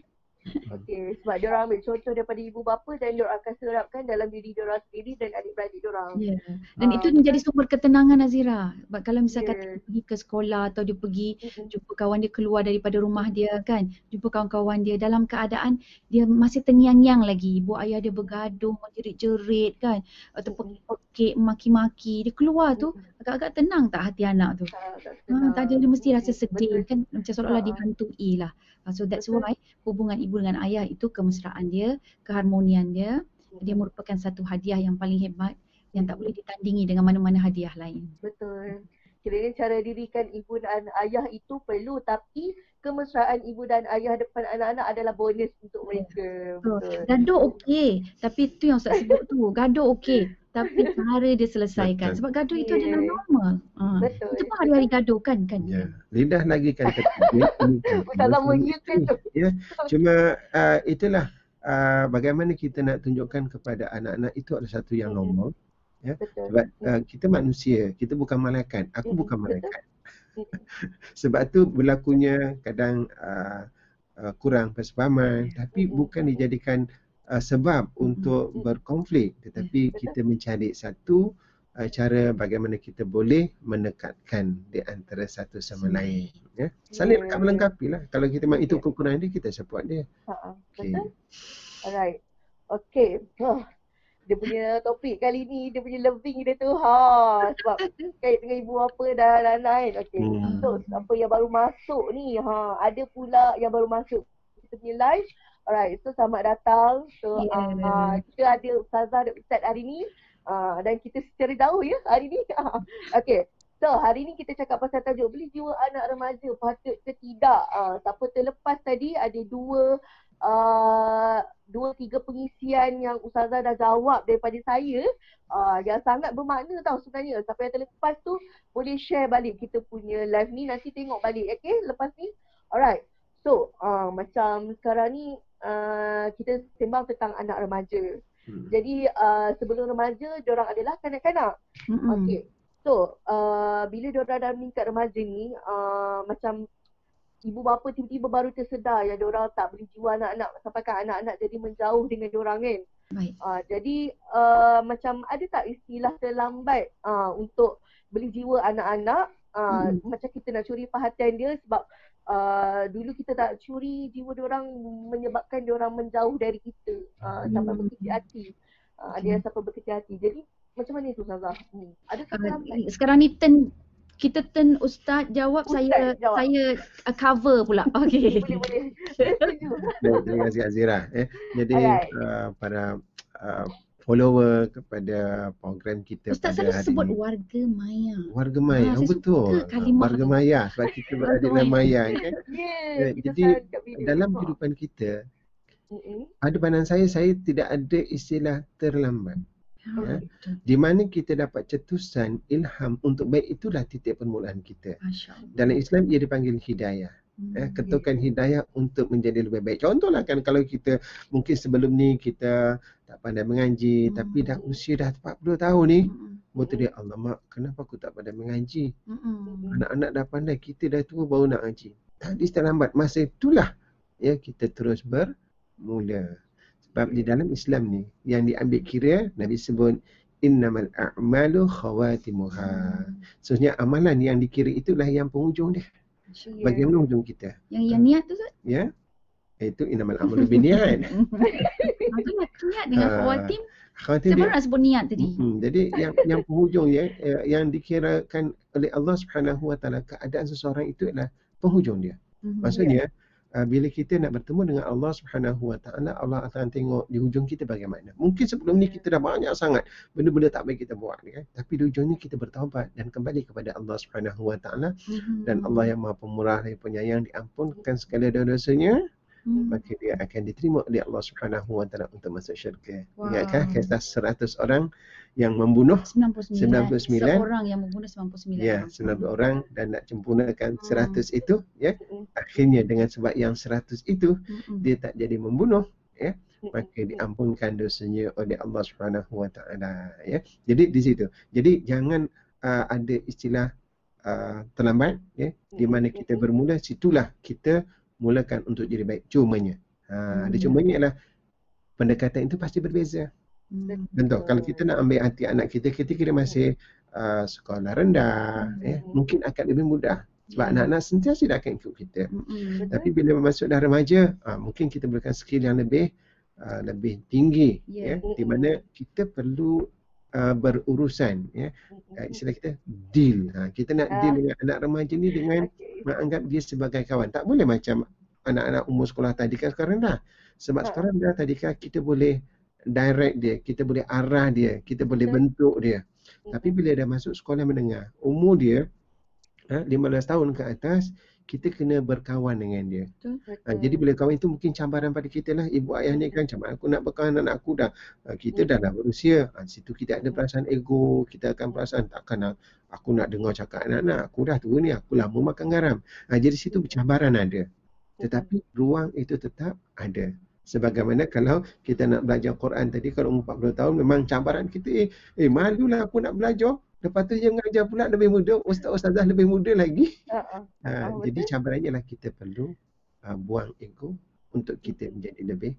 S2: Okey, sebab dia orang ambil contoh daripada ibu bapa dan dia akan serapkan dalam diri dia orang sendiri dan adik-beradik dia orang.
S3: Ya. Dan
S2: Ah,
S3: itu menjadi sumber ketenangan Azira. Sebab kalau misalkan
S2: Ya.
S3: dia pergi ke sekolah atau dia pergi
S2: Mm-mm.
S3: jumpa kawan dia keluar daripada rumah dia kan, jumpa kawan-kawan dia dalam keadaan dia masih tengyang-nyang lagi. Ibu ayah dia bergaduh, jerit-jerit kan, atau pekik-pekik, maki-maki. Dia keluar tu agak-agak tenang tak hati anak tu?
S2: Tak, tak
S3: Ha,
S2: senang.
S3: tak ada dia mesti rasa sedih
S2: Betul.
S3: kan macam seolah-olah
S2: Ha.
S3: dihantui lah. Ha, so that's why hubungan ibu dengan ayah itu kemesraan dia, keharmonian dia, dia merupakan satu hadiah yang paling hebat yang tak boleh ditandingi dengan mana-mana hadiah lain.
S2: Betul. Kiranya cara dirikan ibu dan ayah itu perlu tapi kemesraan ibu dan ayah depan anak-anak adalah bonus untuk mereka.
S3: Betul.
S2: Betul.
S3: Gaduh okey, tapi tu yang Ustaz sebut tu, gaduh okey, tapi cara dia selesaikan.
S4: Betul.
S3: Sebab gaduh itu
S2: Yeah.
S3: adalah normal. Ha.
S2: Betul.
S3: Itu pun hari-hari gaduh kan kan?
S4: Ya. Lidah lagi kan terkejut. Ini kan.
S2: Ustazah mengiyakan tu.
S4: Ya. Cuma uh, itulah uh, bagaimana kita nak tunjukkan kepada anak-anak itu adalah satu yang
S2: Mhm.
S4: normal.
S2: Betul.
S4: Sebab uh, kita manusia, kita bukan malaikat. Aku
S2: Mhm,
S4: bukan malaikat. Sebab tu berlakunya kadang uh, uh, kurang persefahaman tapi bukan dijadikan uh, sebab untuk
S2: Mhm.
S4: berkonflik tetapi kita mencari satu uh, cara bagaimana kita boleh mendekatkan di antara satu sama lain ya saling
S2: Ya.
S4: melengkapi lah kalau kita memang itu
S2: Ya.
S4: kekurangan dia kita support dia
S2: Ha,
S4: okey
S2: betul. Alright. Okay. Huh. Dia punya topik kali ni, dia punya loving dia tu. Ha, sebab kait dengan ibu bapa dan lain-lain. Okay.
S4: Hmm.
S2: So, siapa yang baru masuk ni, ha, ada pula yang baru masuk kita punya live. Alright, so selamat datang. So,
S3: Yeah.
S2: uh, kita ada Ustazah dan Ustaz hari ni. Uh, dan kita secara jauh ya hari ni. okay. So, hari ni kita cakap pasal tajuk beli jiwa anak remaja patut ke tidak. Uh, siapa terlepas tadi ada dua uh, dua tiga pengisian yang Ustazah dah jawab daripada saya uh, yang sangat bermakna tau sebenarnya. Siapa yang terlepas tu boleh share balik kita punya live ni nanti tengok balik okay lepas ni. Alright. So, uh, macam sekarang ni uh, kita sembang tentang anak remaja.
S4: Hmm.
S2: Jadi uh, sebelum remaja diorang adalah kanak-kanak.
S3: Mm-mm.
S2: Okey. So, uh, bila diorang dah meningkat remaja ni, uh, macam ibu bapa tiba-tiba baru tersedar yang diorang tak beri jiwa anak-anak sampai kan anak-anak jadi menjauh dengan diorang kan.
S3: Baik.
S2: Uh, jadi uh, macam ada tak istilah terlambat uh, untuk beli jiwa anak-anak uh,
S3: Mm.
S2: macam kita nak curi perhatian dia sebab uh, dulu kita tak curi jiwa diorang menyebabkan diorang menjauh dari kita uh, sampai
S3: Mm.
S2: berkecil hati. Uh, ada
S3: Okay.
S2: yang sampai berkecil hati. Jadi macam mana tu Ustazah? Hmm. Ada?
S3: Uh, sekarang ni turn kita turn ustaz jawab
S2: Ustaz
S3: saya
S2: jawab.
S3: saya uh, cover pula. Okey.
S2: boleh boleh.
S4: Terima kasih Azira. Eh, jadi
S2: Alright.
S4: uh, para uh, follower kepada program kita
S3: Ustaz
S4: pada hari
S3: sebut
S4: ini.
S3: warga maya.
S4: Warga Maya,
S3: Ah,
S4: oh,
S3: saya
S4: betul.
S3: kalimah
S4: Warga. Maya sebab kita berada dalam
S3: Maya.
S4: Kan.
S2: Yeah,
S4: Eh, jadi. Dalam
S2: Ha.
S4: kehidupan kita,
S2: Mm-mm.
S4: pada pandangan saya, saya tidak ada istilah terlambat.
S3: Ha,
S4: Ya.
S3: betul.
S4: Di mana kita dapat cetusan ilham untuk baik itulah titik permulaan kita. Dalam Islam ia dipanggil hidayah.
S3: Hmm.
S4: eh, ketukan hidayah untuk menjadi lebih baik. Contohlah kan kalau kita mungkin sebelum ni kita tak pandai mengaji
S3: Hmm.
S4: tapi dah usia dah 40 tahun ni,
S3: Hmm.
S4: betul dia Allah mak kenapa aku tak pandai mengaji?
S3: Hmm.
S4: Anak-anak dah pandai, kita dah tua baru nak ngaji. Tadi terlambat. Masa itulah ya kita terus bermula. Sebab di dalam Islam ni yang diambil kira Nabi sebut innamal a'malu khawatimuha. Sebenarnya amalan yang dikira itulah yang penghujung dia. Bagaimana hujung kita?
S3: Yang yang niat tu Ustaz?
S4: Ya. Itu innamal amalu binniat.
S3: Maksudnya niat dengan
S4: Ah,
S3: khawatim.
S4: Dia
S3: baru nak sebut niat tadi.
S4: Hmm, jadi yang yang penghujung ya eh, yang dikirakan oleh Allah Subhanahu Wa Taala keadaan seseorang itu adalah penghujung dia.
S3: Mhm.
S4: Maksudnya uh, bila kita nak bertemu dengan Allah Subhanahu Wa Taala Allah akan tengok di hujung kita bagaimana. Mungkin sebelum ni kita dah banyak sangat benda-benda tak baik kita buat kan. Tapi di hujungnya kita bertaubat dan kembali kepada Allah Subhanahu Wa Taala
S3: Mhm.
S4: dan Allah yang Maha Pemurah dan Penyayang diampunkan segala dosa-dosanya
S3: Hmm.
S4: maka dia akan diterima oleh Allah Subhanahu Wa Taala untuk masuk syurga.
S3: Wow.
S4: Ingatkah kisah 100 orang yang membunuh
S3: 99.
S4: 99.
S3: Seorang yang membunuh 99
S4: ya
S3: orang.
S4: 90 orang dan nak sempurnakan
S3: Hmm.
S4: 100 itu ya
S2: Mm-mm.
S4: akhirnya dengan sebab yang 100 itu
S3: Mhm.
S4: dia tak jadi membunuh
S2: Mm-mm.
S4: maka diampunkan dosanya oleh Allah Subhanahu Wa Taala ya. Jadi di situ. Jadi jangan uh, ada istilah uh, terlambat ya di mana kita bermula situlah kita mulakan untuk jadi baik. Cumanya ha ada
S3: Hmm.
S4: cumanya ialah pendekatan itu pasti berbeza.
S3: Hmm.
S4: Contoh kalau kita nak ambil hati anak kita ketika dia masih uh, sekolah rendah
S3: Hmm.
S4: ya mungkin akan lebih mudah sebab
S3: Ya.
S4: anak-anak sentiasa dia akan ikut kita.
S3: Mhm.
S4: Tapi bila masuk dah remaja, ah, mungkin kita berikan skill yang lebih ah, lebih tinggi
S3: Ya.
S4: ya, di mana kita perlu ah, berurusan ya. Ah, istilah kita deal. Ha, kita nak deal dengan anak remaja ni dengan menganggap dia sebagai kawan. Tak boleh macam anak-anak umur sekolah tadika sekarang dah. Sebab
S2: Ah.
S4: sekarang dah tadika kita boleh direct dia, kita boleh arah dia, kita boleh bentuk dia. Tapi bila dah masuk sekolah menengah, umur dia ha, 15 tahun ke atas, kita kena berkawan dengan dia. Ha, jadi bila kawan itu mungkin cabaran pada kita lah. Ibu ayah ni kan macam aku nak berkawan anak aku dah. Ha, kita dah dah berusia. Ha, situ kita ada perasaan ego. Kita akan perasaan takkan nak, aku nak dengar cakap anak-anak. Aku dah tua ni. Aku lama makan garam. Ha, jadi situ cabaran ada. Tetapi ruang itu tetap ada. Sebagaimana kalau kita nak belajar Quran tadi kalau umur 40 tahun memang cabaran kita eh, eh malulah aku nak belajar. Lepas tu yang mengajar pula lebih muda, ustaz-ustazah lebih muda lagi.
S2: Ha. Ha, Oh,
S4: jadi
S2: betul.
S4: cabarannya lah kita perlu uh, buang ego untuk kita menjadi lebih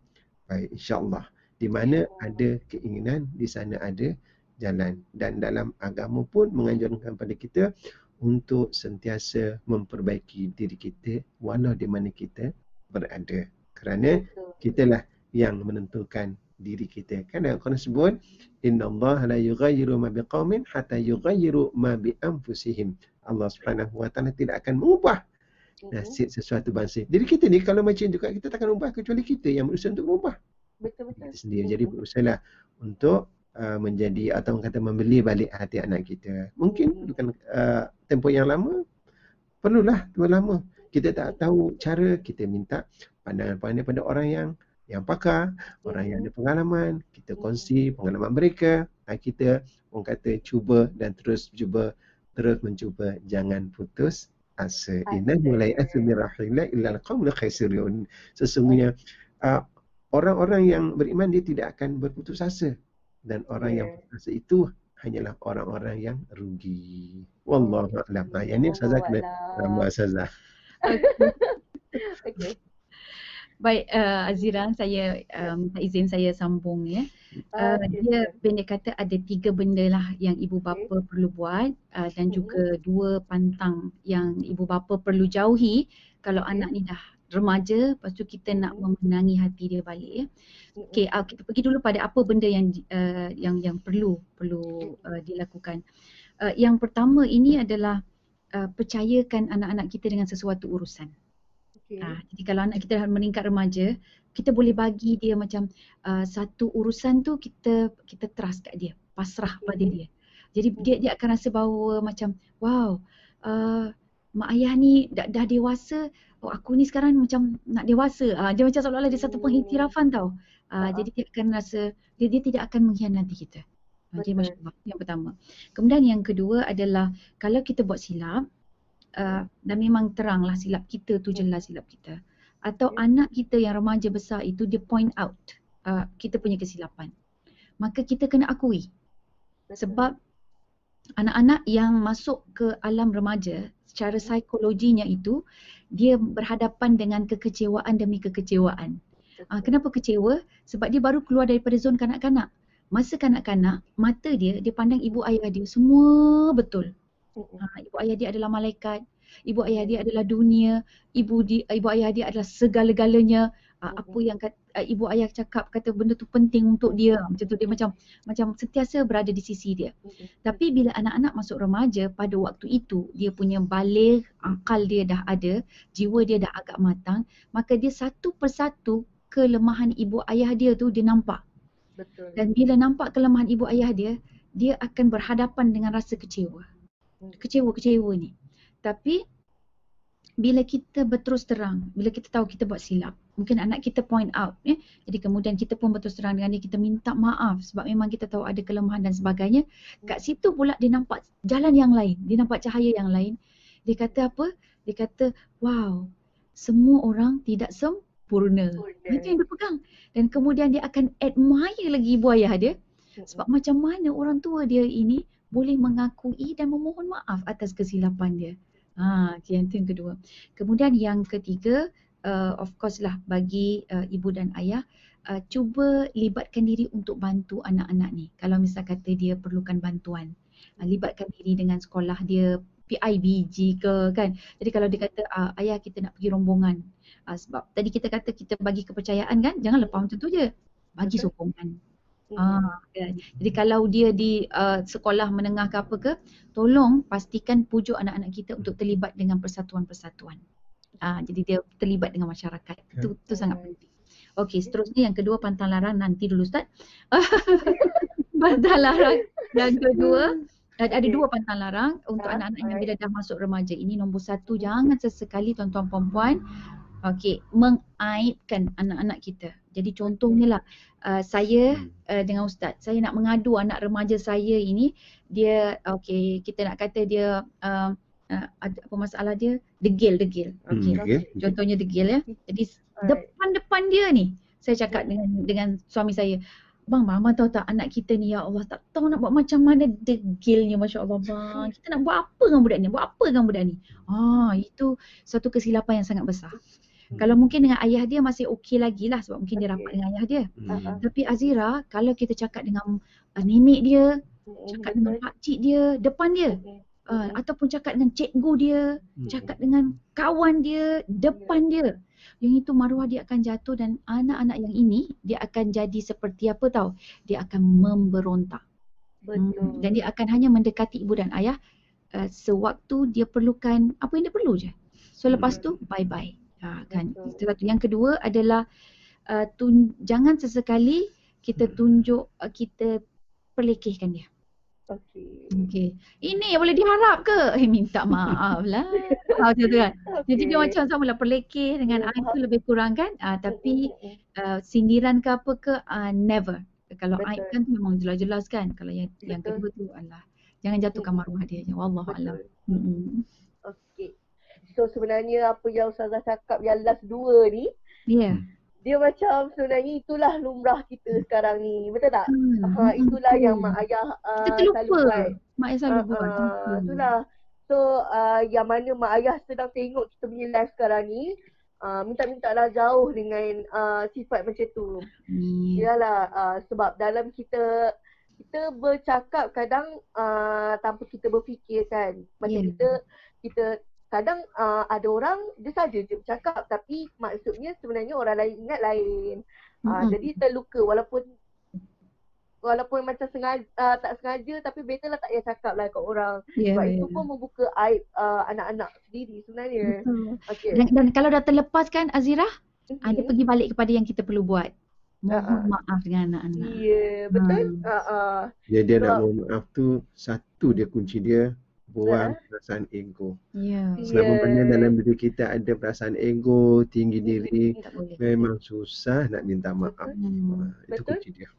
S4: baik insyaAllah. Di mana ada keinginan, di sana ada jalan. Dan dalam agama pun menganjurkan pada kita untuk sentiasa memperbaiki diri kita walau di mana kita berada. Kerana kitalah yang menentukan diri kita. Kan dalam Quran sebut Inna Allah la yughayyiru ma biqaumin hatta yughayyiru ma bi anfusihim. Allah Subhanahu wa taala tidak akan mengubah
S2: Mm-mm.
S4: nasib sesuatu bangsa. Jadi kita ni kalau macam juga kita takkan ubah kecuali kita yang berusaha untuk berubah
S2: Betul betul.
S4: kita sendiri. Jadi berusahalah untuk uh, menjadi atau kata membeli balik hati anak kita. Mungkin bukan uh, tempoh yang lama perlulah tempoh lama. Kita tak tahu cara kita minta pandangan-pandangan pada orang yang yang pakar, orang yang ada pengalaman, kita kongsi pengalaman mereka, kita orang kata cuba dan terus cuba terus mencuba jangan putus asa.
S2: Asa.
S4: Inna mulai asmi rahillah illa al-qaumul khasirun. Sesungguhnya uh, orang-orang yang beriman dia tidak akan berputus asa dan orang yang
S2: Ya.
S4: putus asa itu hanyalah orang-orang yang rugi. Wallahu a'lam. Yang ni Ustazah kena tambah Ustazah.
S2: Okey.
S3: Baik uh, Azira, saya uh, minta izin saya sambung ya. Uh, dia pendek kata ada tiga benda lah yang ibu bapa perlu buat uh, dan
S2: Mhm.
S3: juga dua pantang yang ibu bapa perlu jauhi kalau
S2: Okey.
S3: anak ni dah remaja, lepas tu kita nak
S2: Mhm.
S3: memenangi hati dia balik ya.
S2: Mm-mm.
S3: Okey, uh, kita pergi dulu pada apa benda yang uh, yang yang perlu perlu uh, dilakukan. Uh, yang pertama ini adalah uh, percayakan anak-anak kita dengan sesuatu urusan.
S2: Okey.
S3: Ah, jadi kalau anak kita dah meningkat remaja, kita boleh bagi dia macam uh, satu urusan tu kita kita trust kat dia, pasrah
S2: Mhm.
S3: pada dia. Jadi dia dia akan rasa bahawa macam wow, uh, mak ayah ni dah, dah dewasa, oh aku ni sekarang macam nak dewasa. Ah, dia macam seolah-olah dia satu
S2: Hmm.
S3: pengiktirafan tau. Ah,
S2: Ha-ha.
S3: jadi dia akan rasa dia dia tidak akan mengkhianati kita. Jadi
S2: Betul.
S3: masya-Allah yang pertama. Kemudian yang kedua adalah kalau kita buat silap, uh, dan memang teranglah silap kita tu jelas silap kita. Atau
S2: Ya.
S3: anak kita yang remaja besar itu dia point out uh, kita punya kesilapan. Maka kita kena akui sebab anak-anak yang masuk ke alam remaja secara psikologinya itu dia berhadapan dengan kekecewaan demi kekecewaan. Ah, kenapa kecewa? Sebab dia baru keluar daripada zon kanak-kanak. Masa kanak-kanak, mata dia, dia pandang ibu ayah dia semua betul. Ha, ibu ayah dia adalah malaikat, ibu ayah dia adalah dunia, ibu di, ibu ayah dia adalah segala-galanya. Uh, apa yang kat, uh, ibu ayah cakap kata benda tu penting untuk dia. Macam tu dia macam macam sentiasa berada di sisi dia.
S2: Mm-mm.
S3: Tapi bila anak-anak masuk remaja pada waktu itu dia punya balik, akal dia dah ada, jiwa dia dah agak matang, maka dia satu persatu kelemahan ibu ayah dia tu dia nampak.
S2: Betul.
S3: Dan bila nampak kelemahan ibu ayah dia, dia akan berhadapan dengan rasa kecewa.
S2: Hmm.
S3: Kecewa-kecewa ni. Tapi bila kita berterus terang, bila kita tahu kita buat silap, mungkin anak kita point out ya. Jadi kemudian kita pun berterus terang dengan dia, kita minta maaf sebab memang kita tahu ada kelemahan dan sebagainya. Kat situ pula dia nampak jalan yang lain, dia nampak cahaya yang lain. Dia kata apa? Dia kata, wow, semua orang tidak sempurna.
S2: Sempurna.
S3: Itu yang dia pegang. Dan kemudian dia akan admire lagi ibu ayah dia
S2: Mm-mm.
S3: sebab macam mana orang tua dia ini boleh mengakui dan memohon maaf atas kesilapan dia. Ha, okay, yang tu yang kedua. Kemudian yang ketiga, uh, of course lah bagi uh, ibu dan ayah, uh, cuba libatkan diri untuk bantu anak-anak ni. Kalau misal kata dia perlukan bantuan, uh, libatkan diri dengan sekolah dia, PIBG ke kan. Jadi kalau dia kata uh, ayah kita nak pergi rombongan. Uh, sebab tadi kita kata kita bagi kepercayaan kan, jangan lepas macam tu je. Bagi sokongan. Ah, kan. Jadi kalau dia di uh, sekolah menengah ke apa ke, tolong pastikan pujuk anak-anak kita untuk terlibat dengan persatuan-persatuan. Ah, jadi dia terlibat dengan masyarakat. Itu itu sangat
S2: Hmm.
S3: penting. Okey, seterusnya yang kedua pantang larang nanti dulu Ustaz. pantang larang yang kedua ada,
S2: Okey.
S3: dua pantang larang untuk
S2: Ah,
S3: anak-anak yang bila dah masuk remaja. Ini nombor satu, jangan sesekali tuan-tuan perempuan okey, mengaibkan anak-anak kita. Jadi contohnya lah, uh, saya uh, dengan Ustaz, saya nak mengadu anak remaja saya ini, dia okey, kita nak kata dia uh, uh, ada apa masalah dia? Degil, degil. Okey.
S4: Hmm, okay.
S3: Contohnya degil ya. Jadi
S2: Alright.
S3: depan-depan dia ni, saya cakap dengan dengan suami saya, Bang, mama tahu tak anak kita ni ya Allah tak tahu nak buat macam mana degilnya Masya Allah bang. Kita nak buat apa dengan budak ni? Buat apa dengan budak ni? Ah, itu satu kesilapan yang sangat besar. Kalau mungkin dengan ayah dia masih okey lagi lah sebab mungkin dia
S2: Okey.
S3: rapat dengan ayah dia.
S2: Ah,
S3: Tapi Azira, kalau kita cakap dengan uh, nenek dia,
S2: Mm-mm.
S3: cakap dengan pakcik dia, depan dia, uh, ataupun cakap dengan cikgu dia,
S4: Hmm.
S3: cakap dengan kawan dia, depan dia. Yang itu maruah dia akan jatuh dan anak-anak yang ini dia akan jadi seperti apa tahu? Dia akan memberontak.
S2: Betul.
S3: Hmm. Dan dia akan hanya mendekati ibu dan ayah uh, sewaktu dia perlukan apa yang dia perlu je. So lepas tu bye bye. Ha, kan.
S2: Betul.
S3: Itu satu. Yang kedua adalah uh, tun- jangan sesekali kita tunjuk uh, kita perlekehkan dia.
S2: Okey.
S3: Okey. Ini yang boleh diharap ke? Eh minta maaf lah. Ha, macam tu kan. Jadi dia macam sama lah perlekeh dengan
S2: Ya,
S3: air tu lebih kurang kan. Uh, tapi
S2: Mm-mm.
S3: uh, sindiran ke apa ke uh, never. Kalau aib kan tu memang jelas-jelas kan. Kalau yang yang
S2: Betul.
S3: kedua tu alah jangan jatuhkan maruah dia je. Wallahu alam.
S2: Betul.
S3: Hmm.
S2: Okey. So sebenarnya apa yang Ustazah cakap yang last dua ni,
S3: Ya.
S2: dia macam sebenarnya itulah lumrah kita sekarang ni. Betul tak?
S3: Hmm.
S2: Ha, itulah
S3: betul.
S2: yang mak ayah uh,
S3: kita terlupa.
S2: selalu buat.
S3: Mak ayah selalu
S2: Ah,
S3: buat.
S2: ah,
S3: terlupa.
S2: itulah. So uh, yang mana mak ayah sedang tengok kita punya live sekarang ni, uh, minta-mintalah jauh dengan uh, sifat macam tu.
S3: Amin.
S2: Yalah uh, sebab dalam kita kita bercakap kadang uh, tanpa kita berfikir kan. Macam
S3: Ya.
S2: kita kita kadang uh, ada orang dia saja je bercakap tapi maksudnya sebenarnya orang lain ingat lain. Uh,
S3: Mm-mm.
S2: jadi terluka walaupun walaupun macam sengaja uh, tak sengaja tapi better lah tak payah cakap lah kat orang.
S3: Ya,
S2: Sebab
S3: ya.
S2: itu pun membuka aib uh, anak-anak sendiri sebenarnya.
S3: Betul.
S2: Okey.
S3: Dan, dan kalau dah terlepas kan Azira,
S2: Mhm.
S3: ada pergi balik kepada yang kita perlu buat. Mohon
S2: Ah,
S3: maaf dengan anak-anak.
S2: Ya, betul.
S3: Hmm.
S2: Uh, uh,
S4: Dia dia nak mohon maaf tu satu dia kunci dia buang
S2: Ha?
S4: perasaan ego.
S3: Ya.
S2: Ya.
S4: Selama mana dalam diri kita ada perasaan ego, tinggi diri,
S3: Tak boleh.
S4: memang susah nak minta maaf.
S3: Hmm.
S4: Ha, itu
S2: Betul.
S4: kunci dia.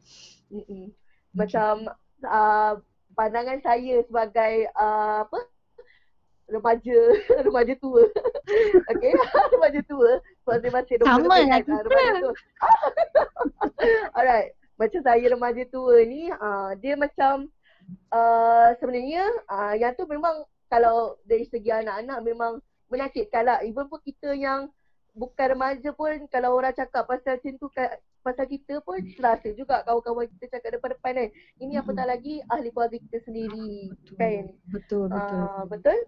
S2: Mm-mm. Macam uh, pandangan saya sebagai uh, apa remaja, remaja tua. okay, remaja tua. Masing-masing
S3: Sama lah
S2: kan, remaja tua. Alright, macam saya remaja tua ni, uh, dia macam uh, sebenarnya uh, yang tu memang kalau dari segi anak-anak memang menyakitkan lah. Even pun kita yang bukan remaja pun kalau orang cakap pasal macam tu pasal kita pun terasa juga kawan-kawan kita cakap depan-depan kan. Ini apatah lagi ahli keluarga kita sendiri betul. kan.
S3: Betul, betul.
S2: Uh, betul?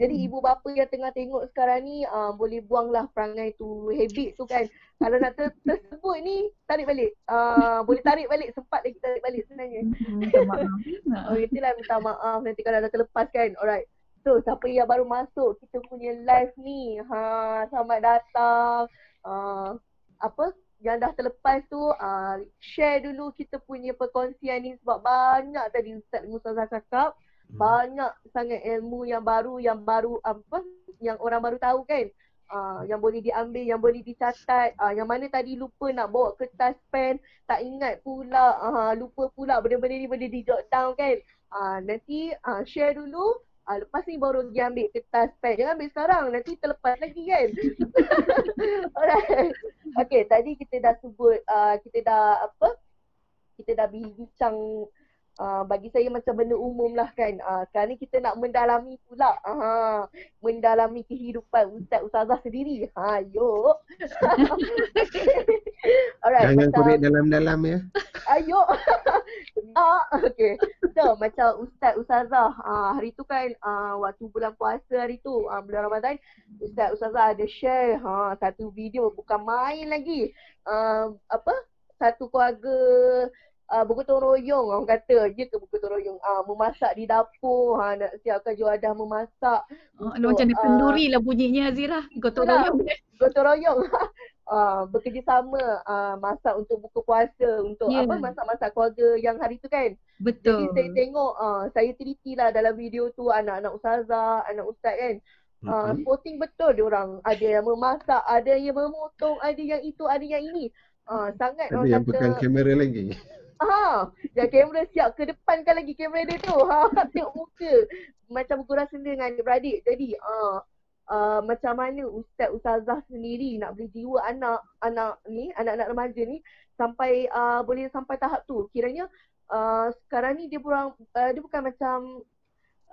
S2: Jadi mm-hmm. ibu bapa yang tengah tengok sekarang ni uh, boleh buanglah perangai tu, habit tu kan. Kalau nak ter- tersebut ni tarik balik. Uh, boleh tarik balik, sempat lagi tarik balik sebenarnya. Minta maaf. oh, itulah minta maaf nanti kalau dah terlepas kan. Alright. So, siapa yang baru masuk kita punya live ni, ha, selamat datang. Uh, apa? yang dah terlepas tu uh, share dulu kita punya perkongsian ni sebab banyak tadi Ustaz Mustazah cakap hmm. Banyak sangat ilmu yang baru yang baru apa yang orang baru tahu kan uh, yang boleh diambil yang boleh dicatat uh, yang mana tadi lupa nak bawa kertas pen tak ingat pula uh, lupa pula benda-benda ni boleh di jot down kan uh, nanti uh, share dulu Ah, lepas ni baru pergi ambil kertas pen. Jangan ambil sekarang. Nanti terlepas lagi kan. Alright. Okay, tadi kita dah sebut, uh, kita dah apa? Kita dah bincang uh, bagi saya macam benda umum lah kan. Uh, sekarang ni kita nak mendalami pula. Uh, mendalami kehidupan Ustaz Ustazah sendiri. Ha, yuk.
S4: Alright, Jangan korek dalam-dalam ya.
S2: Ayo. ah, okay. So macam Ustaz Ustazah uh, hari tu kan uh, waktu bulan puasa hari tu uh, bulan Ramadan Ustaz Ustazah ada share ha, satu video bukan main lagi uh, apa satu keluarga uh, bergotong royong orang kata je ke bergotong royong uh, memasak di dapur ha, nak siapkan juadah memasak
S3: oh, untuk, macam uh, kenduri lah bunyinya Azira gotong royong
S2: gotong royong uh, bekerjasama uh, masak untuk buka puasa untuk yeah. apa masak-masak keluarga yang hari tu kan.
S3: Betul.
S2: Jadi saya tengok uh, saya teliti lah dalam video tu anak-anak ustazah, anak ustaz kan. Uh, mm-hmm. Sporting betul dia orang. Ada yang memasak, ada yang memotong, ada yang itu, ada yang ini. Uh, sangat
S4: ada yang kata, pegang kamera lagi.
S2: Ha, yang kamera siap ke depan kan lagi kamera dia tu. Ha, tengok muka. Macam bergurau sendiri dengan adik-beradik. Jadi, uh, uh, macam mana ustaz ustazah sendiri nak beri jiwa anak anak ni anak-anak remaja ni sampai uh, boleh sampai tahap tu kiranya uh, sekarang ni dia kurang uh, dia bukan macam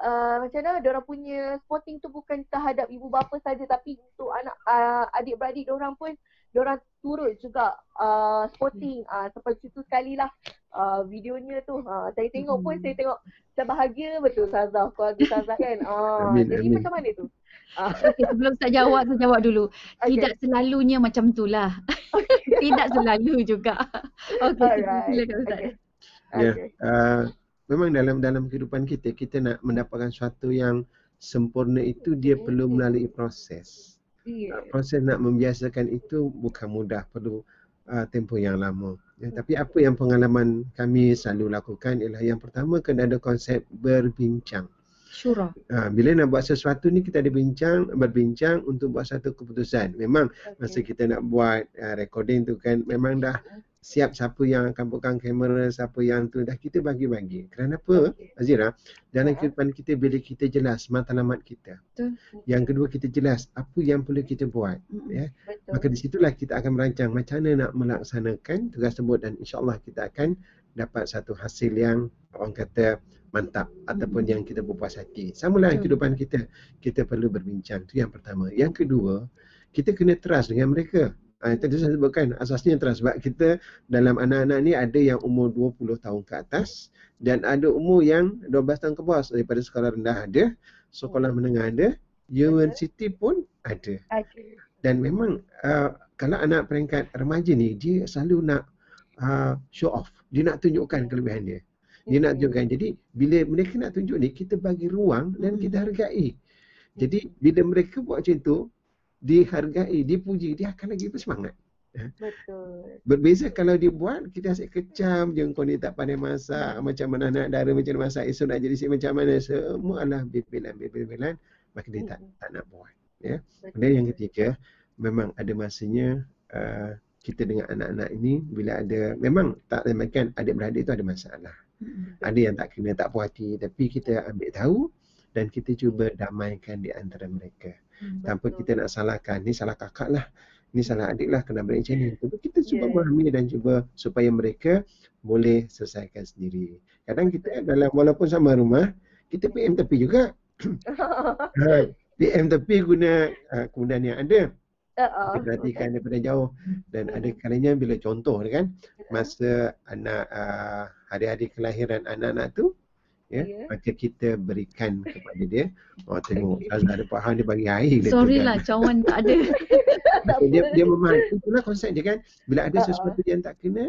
S2: uh, macam mana dia orang punya sporting tu bukan terhadap ibu bapa saja tapi untuk anak uh, adik-beradik dia orang pun dia orang turut juga uh, sporting uh, seperti itu sekali lah uh, videonya tu uh, saya tengok pun saya tengok saya bahagia betul Sazah keluarga Sazah kan uh, amin, jadi amin. macam mana tu
S3: Ah. Okay, sebelum saya jawab, saya jawab dulu. Okay. Tidak selalunya macam itulah. Okay. Tidak selalu juga. Okey, silakan Ustaz. Okay.
S4: Ya, yeah. uh, memang dalam dalam kehidupan kita, kita nak mendapatkan sesuatu yang sempurna itu dia perlu melalui proses. Yeah. Proses nak membiasakan itu bukan mudah, perlu uh, tempoh yang lama. Ya, tapi apa yang pengalaman kami selalu lakukan ialah yang pertama kena ada konsep berbincang.
S3: Syura.
S4: Ha, bila nak buat sesuatu ni kita ada bincang, berbincang untuk buat satu keputusan. Memang okay. masa kita nak buat uh, recording tu kan memang dah siap siapa yang akan pegang kamera, siapa yang tu dah kita bagi-bagi. Kerana apa? Okay. Azira, dalam ya. kehidupan kita bila kita jelas matlamat kita. Betul. Yang kedua kita jelas apa yang perlu kita buat, mm-hmm. ya. Betul. Maka di situlah kita akan merancang macam mana nak melaksanakan tugas tersebut dan insya-Allah kita akan dapat satu hasil yang orang kata mantap ataupun yang kita berpuas hati. Sama lah kehidupan kita. Kita perlu berbincang. Itu yang pertama. Yang kedua, kita kena trust dengan mereka. Ha, itu saya sebutkan asasnya trust. Sebab kita dalam anak-anak ni ada yang umur 20 tahun ke atas dan ada umur yang 12 tahun ke bawah. Daripada sekolah rendah ada, sekolah menengah ada, universiti pun ada. Dan memang uh, kalau anak peringkat remaja ni, dia selalu nak uh, show off. Dia nak tunjukkan kelebihan dia. Dia nak tunjukkan. Jadi bila mereka nak tunjuk ni, kita bagi ruang dan kita hargai. Jadi bila mereka buat macam tu, dihargai, dipuji, dia akan lagi bersemangat.
S2: Ya. Betul.
S4: Berbeza kalau dia buat, kita asyik kecam je kau ni tak pandai masak, macam mana anak dara macam mana masak, esok nak jadi si macam mana, semua adalah bebelan-bebelan, maka dia tak, tak nak buat. Ya. Dan yang ketiga, memang ada masanya uh, kita dengan anak-anak ini bila ada memang tak demikian adik-beradik itu ada masalah. Hmm. Ada yang tak kena tak puas hati tapi kita ambil tahu dan kita cuba damaikan di antara mereka.
S3: Hmm,
S4: Tanpa
S2: betul.
S4: kita nak salahkan, ni salah kakak lah, ni salah adik lah, kena beri macam ni. Tapi kita cuba
S2: Yeah.
S4: memahami dan cuba supaya mereka boleh selesaikan sendiri. Kadang kita dalam walaupun sama rumah, kita PM tepi juga. Ha, PM tepi guna uh, kemudahan yang ada.
S2: Uh-uh.
S4: Kita perhatikan daripada jauh dan ada kalanya bila contoh kan masa anak uh, hari-hari kelahiran anak-anak tu ya
S2: Ya.
S4: maka kita berikan kepada dia oh tengok Azhar ada faham dia bagi air dia
S3: Sorry
S4: tu
S3: lah,
S4: kan.
S3: cawan tak ada.
S4: Maka dia dia memahami itulah konsep dia kan bila ada
S2: Ha-ha.
S4: sesuatu yang tak kena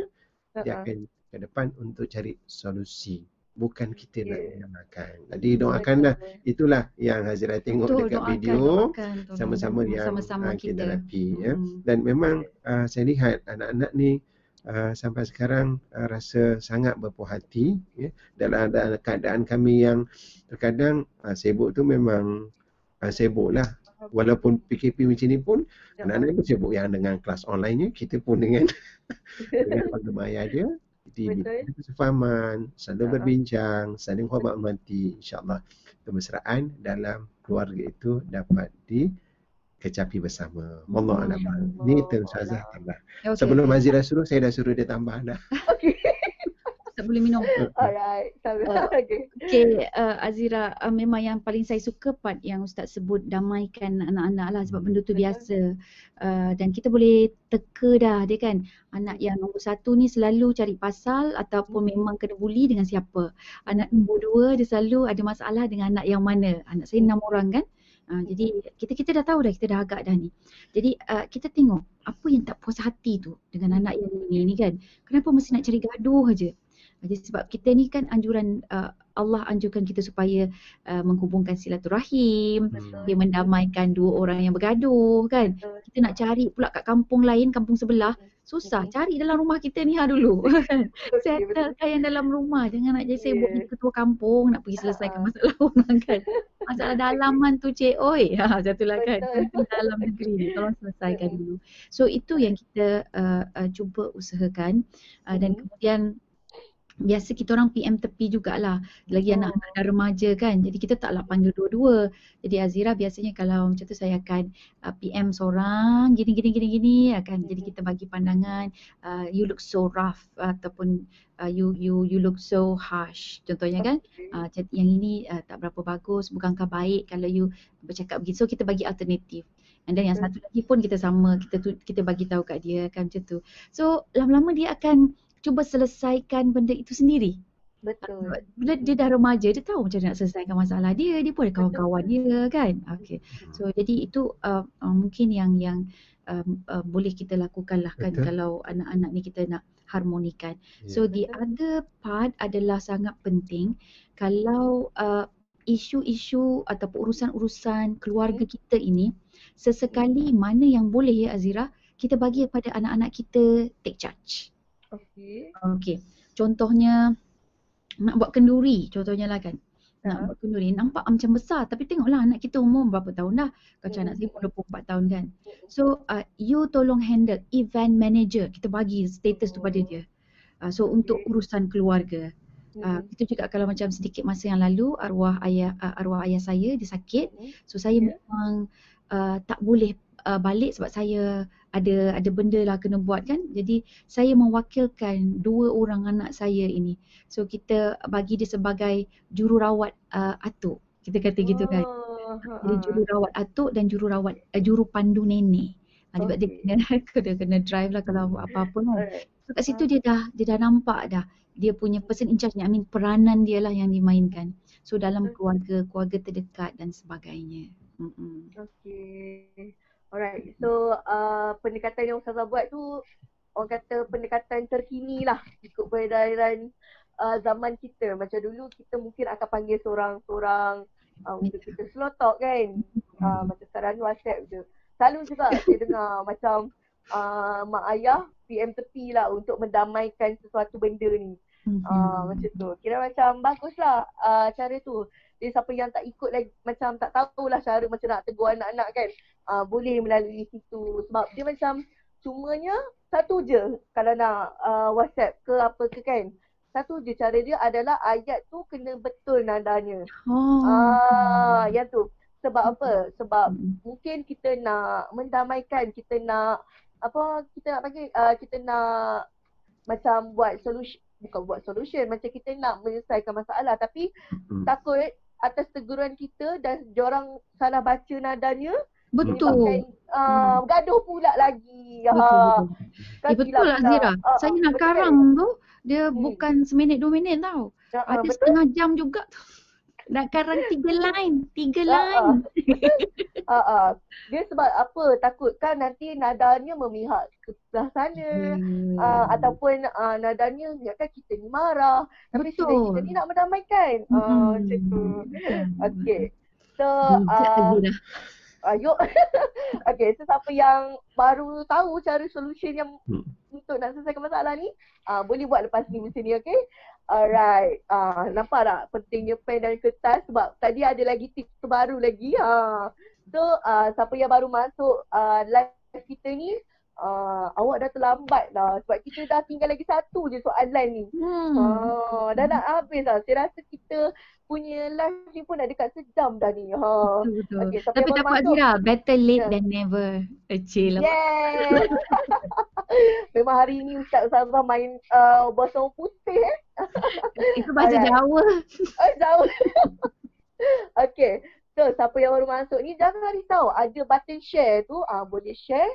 S4: dia
S2: Uh-uh.
S4: akan ke depan untuk cari solusi bukan kita nak
S2: Ya.
S4: menyalahkan jadi doakanlah itulah yang Hazira tengok
S3: Betul,
S4: dekat
S3: doakan,
S4: video
S3: doakan,
S4: sama-sama yang
S3: sama-sama
S4: uh, kita
S3: kita.
S4: hadapi ya
S3: Hmm.
S4: dan memang uh, saya lihat anak-anak ni uh, sampai sekarang uh, rasa sangat berpuas hati ya dalam dalam keadaan kami yang terkadang uh, sibuk tu memang uh, sibuk lah walaupun PKP macam ni pun anak-anak pun sibuk yang dengan kelas online-nya kita pun dengan dengan warga maya dia. Jadi ada kesefahaman selalu
S2: Ha-ha.
S4: berbincang saling hormat menghormati insyaallah kemesraan dalam keluarga itu dapat dikecapi bersama. Wallahu a'lam.
S2: Hmm.
S4: Ni terus Azhar tambah.
S3: Okay.
S4: Sebelum Azira suruh saya dah suruh dia tambah dah.
S2: Okay.
S3: tak boleh minum.
S2: Alright.
S3: Uh,
S2: Okay.
S3: Okay, uh, Azira, uh, memang yang paling saya suka part yang Ustaz sebut damaikan anak-anak lah sebab benda tu biasa. Uh, dan kita boleh teka dah dia kan. Anak yang nombor satu ni selalu cari pasal ataupun memang kena bully dengan siapa. Anak nombor dua dia selalu ada masalah dengan anak yang mana. Anak saya enam orang kan. Uh, jadi kita kita dah tahu dah kita dah agak dah ni. Jadi uh, kita tengok apa yang tak puas hati tu dengan anak yang ini ni kan. Kenapa mesti nak cari gaduh aja? Jadi sebab kita ni kan anjuran uh, Allah anjurkan kita supaya uh, menghubungkan silaturahim,
S2: Betul.
S3: dia mendamaikan dua orang yang bergaduh kan.
S2: Betul.
S3: Kita nak cari pula kat kampung lain, kampung sebelah, susah. Cari dalam rumah kita ni ha dulu kan. Settlekan yang dalam rumah. Jangan nak jadi sibuk
S2: Yeah.
S3: ketua kampung nak pergi selesaikan
S2: Ha.
S3: masalah orang kan. Masalah dalaman tu cik oi. Ha satulah kan. Dalam negeri ni tolong selesaikan dulu. So itu yang kita uh, uh, cuba usahakan uh, dan
S2: Mhm.
S3: kemudian biasa kita orang PM tepi jugalah. Lagi
S2: Oh.
S3: anak-anak dah remaja kan. Jadi kita taklah panggil dua-dua. Jadi Azira biasanya kalau macam tu saya akan uh, PM seorang gini gini gini gini akan jadi kita bagi pandangan uh, you look so rough ataupun uh, you you you look so harsh. Contohnya kan uh, yang ini uh, tak berapa bagus bukankah baik kalau you bercakap begitu. So kita bagi alternatif. And then yang satu lagi pun kita sama. Kita tu, kita bagi tahu kat dia kan macam tu. So lama-lama dia akan cuba selesaikan benda itu sendiri
S2: Betul.
S3: bila dia dah remaja dia tahu macam mana nak selesaikan masalah dia dia pun ada kawan-kawan dia kan okey so jadi itu uh, uh, mungkin yang yang um, uh, boleh kita lakukan lah kan
S4: Betul.
S3: kalau anak-anak ni kita nak harmonikan So
S4: Ya.
S3: the other part adalah sangat penting kalau uh, isu-isu ataupun urusan-urusan keluarga kita ini sesekali mana yang boleh ya Azira kita bagi kepada anak-anak kita take charge.
S2: Okay.
S3: Okey. Contohnya nak buat kenduri contohnya lah kan. Nak
S2: Ha.
S3: buat kenduri nampak macam besar tapi tengoklah anak kita umur berapa tahun dah. Macam anak
S2: Hmm.
S3: saya pun 24 tahun kan. So uh, you tolong handle event manager kita bagi status tu pada dia. Uh, so untuk urusan keluarga. Uh,
S2: Mhm.
S3: itu juga kalau macam sedikit masa yang lalu arwah ayah uh, arwah ayah saya dia sakit. So saya
S2: Ya.
S3: memang uh, tak boleh uh, balik sebab saya ada ada benda lah kena buat kan. Jadi saya mewakilkan dua orang anak saya ini. So kita bagi dia sebagai jururawat uh, atuk. Kita kata gitu kan.
S2: Oh,
S3: Jadi
S2: ha.
S3: jururawat atuk dan jururawat uh, juru pandu nenek. Ha, sebab dia
S2: Okay.
S3: kena, kena kena drive lah kalau apa-apa kan.
S2: Alright.
S3: So kat situ dia dah dia dah nampak dah dia punya person in charge ni, I mean peranan dia lah yang dimainkan. So dalam keluarga, keluarga terdekat dan sebagainya. Mm-mm.
S2: Okay. Alright. So uh, pendekatan yang Ustazah buat tu orang kata pendekatan terkini lah ikut peredaran uh, zaman kita. Macam dulu kita mungkin akan panggil seorang-seorang uh, untuk kita slow talk kan. Uh, macam sekarang WhatsApp je. Selalu juga saya dengar macam uh, mak ayah PM tepi lah untuk mendamaikan sesuatu benda ni.
S3: Mhm.
S2: Ah macam tu. Kira macam baguslah uh, cara tu. Dia siapa yang tak ikut lagi macam tak tahulah cara macam nak tegur anak-anak kan. Uh, boleh melalui situ sebab dia macam cumanya satu je kalau nak uh, WhatsApp ke apa ke kan. Satu je cara dia adalah ayat tu kena betul nadanya.
S3: Oh.
S2: Ah Ah yang tu. Sebab apa? Sebab
S3: Mm.
S2: mungkin kita nak mendamaikan, kita nak apa kita nak panggil uh, kita nak macam buat solution bukan buat solution macam kita nak menyelesaikan masalah tapi
S4: Hmm.
S2: takut atas teguran kita dan diorang salah baca nadanya
S3: Betul.
S2: menyebabkan uh, gaduh pula lagi.
S3: Betul,
S2: Ha.
S3: betul.
S2: Kan
S3: Eh, betul lah
S2: pula.
S3: Zira.
S2: Ah,
S3: Saya
S2: ah,
S3: nak
S2: betul.
S3: karang tu, dia
S2: Hmm.
S3: bukan seminit dua minit tau.
S2: Ah, ah,
S3: Ada
S2: betul.
S3: setengah jam juga tu. Nak karang tiga line. Tiga
S2: Ah, ah.
S3: line.
S2: Ah, ah. Dia sebab apa? Takutkan nanti nadanya memihak ke sebelah sana.
S3: Hmm.
S2: Uh, ataupun uh, nadanya ingatkan kita ni marah. Tapi
S3: Betul.
S2: sebenarnya kita ni nak mendamaikan. Uh,
S3: Mm-mm.
S2: macam tu. Okay. So,
S3: Bijak
S2: uh. Ayuk. okay, so siapa yang baru tahu cara solution yang
S4: Hmm.
S2: untuk nak selesaikan masalah ni, uh, boleh buat lepas ni macam ni, okay? Alright. Uh, nampak tak pentingnya pen dan kertas sebab tadi ada lagi tips terbaru lagi. Ha. So, uh, siapa yang baru masuk uh, live kita ni, uh, awak dah terlambat dah sebab kita dah tinggal lagi satu je soalan ni.
S3: Hmm.
S2: Ha, dah nak habis dah. Saya rasa kita punya live ni pun dah dekat sejam dah ni. Ha.
S3: Betul, betul.
S2: Okay,
S3: Tapi tak apa better late
S2: Ya.
S3: than never. Acil lah.
S2: Yes. Memang hari ni Ustaz Ustazah main uh, bahasa orang putih eh.
S3: Itu bahasa
S2: Alright.
S3: Jawa.
S2: Oh, jauh. okay. So, siapa yang baru masuk ni jangan risau. Ada button share tu, ah boleh share.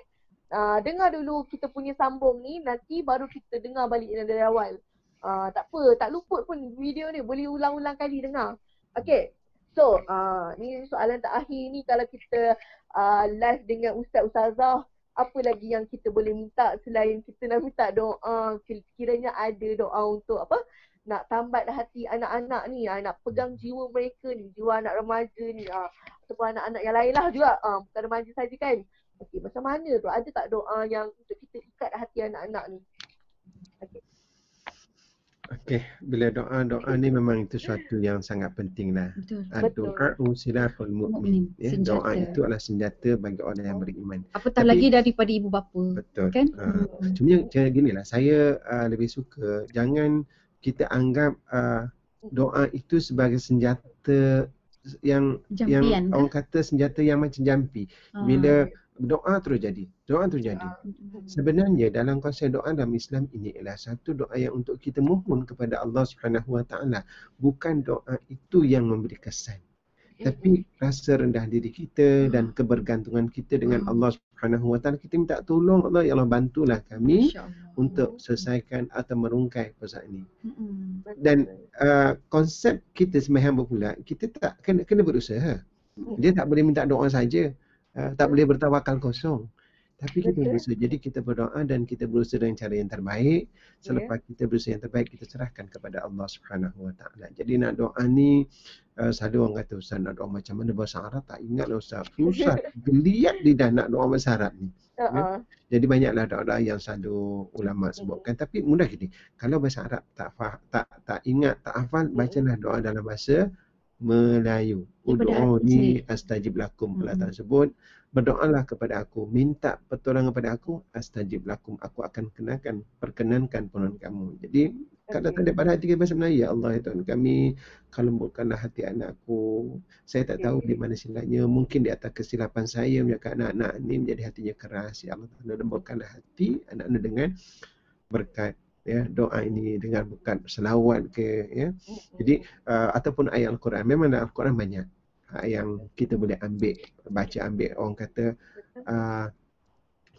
S2: Ah dengar dulu kita punya sambung ni, nanti baru kita dengar balik dari awal. Ah tak apa, tak luput pun video ni. Boleh ulang-ulang kali dengar. Okay. So, ah ni soalan terakhir ni kalau kita ah live dengan Ustaz Ustazah, apa lagi yang kita boleh minta selain kita nak minta doa, kiranya ada doa untuk apa? nak tambat hati anak-anak ni, ah, nak pegang jiwa mereka ni, jiwa anak remaja ni, ah, ataupun anak-anak yang lain lah juga, ah, bukan remaja saja kan. Okey, macam mana tu? Ada tak doa yang untuk kita ikat hati anak-anak ni?
S4: Okey, bila doa-doa ni memang itu suatu yang sangat penting lah.
S3: Betul.
S4: Doa silaful
S3: Mukmin,
S4: mukmin. Ya,
S3: senjata.
S4: doa itu adalah senjata bagi orang yang beriman.
S3: Apatah
S4: Tapi-
S3: lagi daripada ibu bapa.
S4: Betul.
S3: Kan?
S4: Uh,
S3: Hmm.
S4: cuma cara gini lah, saya uh, lebih suka jangan kita anggap uh, doa itu sebagai senjata yang
S3: Jampian
S4: yang
S3: ke?
S4: orang kata senjata yang macam jampi.
S3: Ah.
S4: Bila doa terus jadi, doa terus jadi.
S3: Hmm.
S4: Sebenarnya dalam konsep doa dalam Islam ini ialah satu doa yang untuk kita mohon kepada Allah Subhanahu Wa Taala. Bukan doa itu yang memberi kesan. Tapi rasa rendah diri kita dan kebergantungan kita dengan
S3: Hmm.
S4: Allah Subhanahu Wa Taala kita minta tolong Allah ya Allah bantulah kami untuk selesaikan atau merungkai persoalan ini.
S3: Hmm.
S4: Dan uh, konsep kita sebagai hamba pula kita tak kena kena berusaha. Dia tak boleh minta doa saja. Uh, tak boleh bertawakal kosong. Tapi kita
S2: Betul.
S4: berusaha. Jadi kita berdoa dan kita berusaha dengan cara yang terbaik. Selepas kita berusaha yang terbaik, kita serahkan kepada Allah Subhanahu Wa Taala. Jadi nak doa ni uh, selalu orang kata Ustaz nak doa macam mana bahasa Arab tak ingat lah Ustaz. Susah. Geliat lidah nak doa bahasa Arab ni.
S2: Uh-uh.
S4: Jadi banyaklah doa-doa yang selalu ulama sebutkan. Tapi mudah gini. Kalau bahasa Arab tak fah, tak tak ingat, tak hafal, bacalah doa dalam bahasa Melayu.
S3: Daripada sendiri.
S4: astajib lakum. Allah
S3: Mm-mm.
S4: Ta'ala sebut. Berdoalah kepada aku. Minta pertolongan kepada aku. Astajib lakum. Aku akan kenakan, perkenankan permohonan kamu. Jadi kalau tak ada pada hati kita bahasa Melayu, Ya Allah ya Tuhan kami, kalau lembutkanlah hati anakku. Saya tak tahu di mana silapnya. Mungkin di atas kesilapan saya menyebabkan anak-anak ini menjadi hatinya keras. Ya Allah Tuhan lembutkanlah hati anak-anak dengan berkat ya doa ini dengan berkat selawat ke ya. Jadi uh, ataupun ayat al-Quran. Memang dalam al-Quran banyak uh, yang kita boleh ambil baca ambil. Orang kata uh,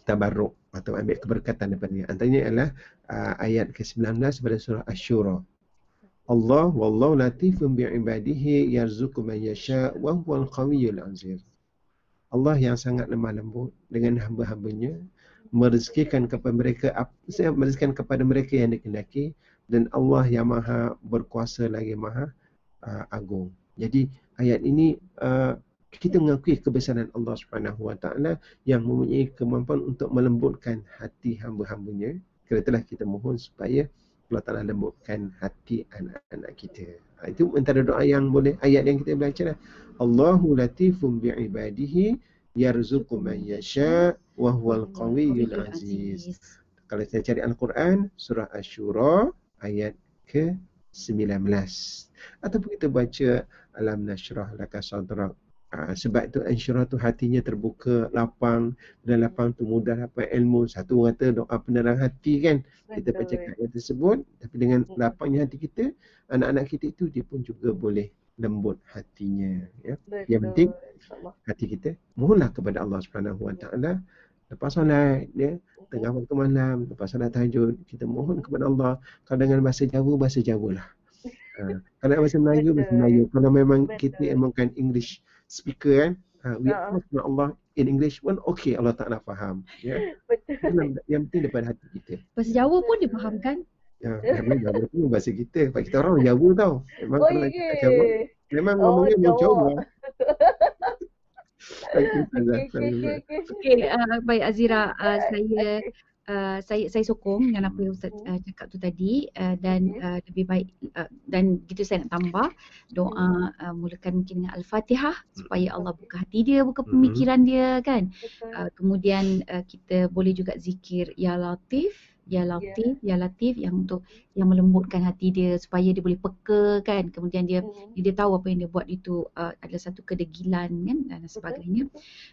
S4: tabarruk atau ambil keberkatan daripada dia antaranya adalah uh, ayat ke-19 pada surah asy-syura Allah wallahu latifun bi'ibadihi yarzuqu man yasha wa huwal qawiyyul aziz Allah yang sangat lemah lembut dengan hamba-hambanya merezekikan kepada mereka saya merezekikan kepada mereka yang dikehendaki dan Allah yang maha berkuasa lagi maha uh, agung. Jadi ayat ini uh, kita mengakui kebesaran Allah Subhanahu Wa Taala yang mempunyai kemampuan untuk melembutkan hati hamba-hambanya. Kerana kita mohon supaya Allah Taala lembutkan hati anak-anak kita. Ha, itu antara doa yang boleh ayat yang kita baca lah. Allahu latifun bi'ibadihi yarzuqu man yasha wa huwal qawiyyul aziz. Kalau saya cari Al-Quran, surah Ash-Shura ayat ke-19. Ataupun kita baca Alam nashrah laka sadrak Uh, sebab tu insyirah tu hatinya terbuka, lapang dan lapang tu mudah dapat ilmu. Satu kata doa penerang hati kan. Betul. Kita baca ayat tersebut tapi dengan hmm. lapangnya hati kita, anak-anak kita itu dia pun juga boleh lembut hatinya ya. Betul. Yang penting hati kita mohonlah kepada Allah Subhanahu Wa Taala lepas solat ya tengah waktu malam lepas solat tahajud kita mohon kepada Allah kalau dengan bahasa Jawa bahasa Jawa lah. Uh, kalau bahasa Melayu bahasa Melayu kalau memang Betul. kita emangkan English speaker kan uh, we uh. ask Allah in English pun okay Allah Ta'ala faham ya. Betul. Yang, yang penting daripada hati kita.
S3: Bahasa Jawa pun difahamkan.
S4: Ya, memang Jawa pun bahasa kita. Sebab kita orang Jawa tau. Memang oh, kalau kita Jawa, memang oh, ngomongnya mau Jawa.
S3: Okay, okay, okay, okay. okay uh, baik Azira, uh, saya uh, saya saya sokong yang apa yang Ustaz uh, cakap tu tadi. Uh, dan uh, lebih baik uh, dan gitu saya nak tambah. Doa uh, mulakan mungkin dengan al-Fatihah supaya Allah buka hati dia, buka pemikiran dia kan. Uh, kemudian uh, kita boleh juga zikir ya Latif Ya, Latif, yeah. Ya Latif yang untuk yang melembutkan hati dia supaya dia boleh peka kan. Kemudian dia mm. dia tahu apa yang dia buat itu uh, adalah satu kedegilan kan dan sebagainya.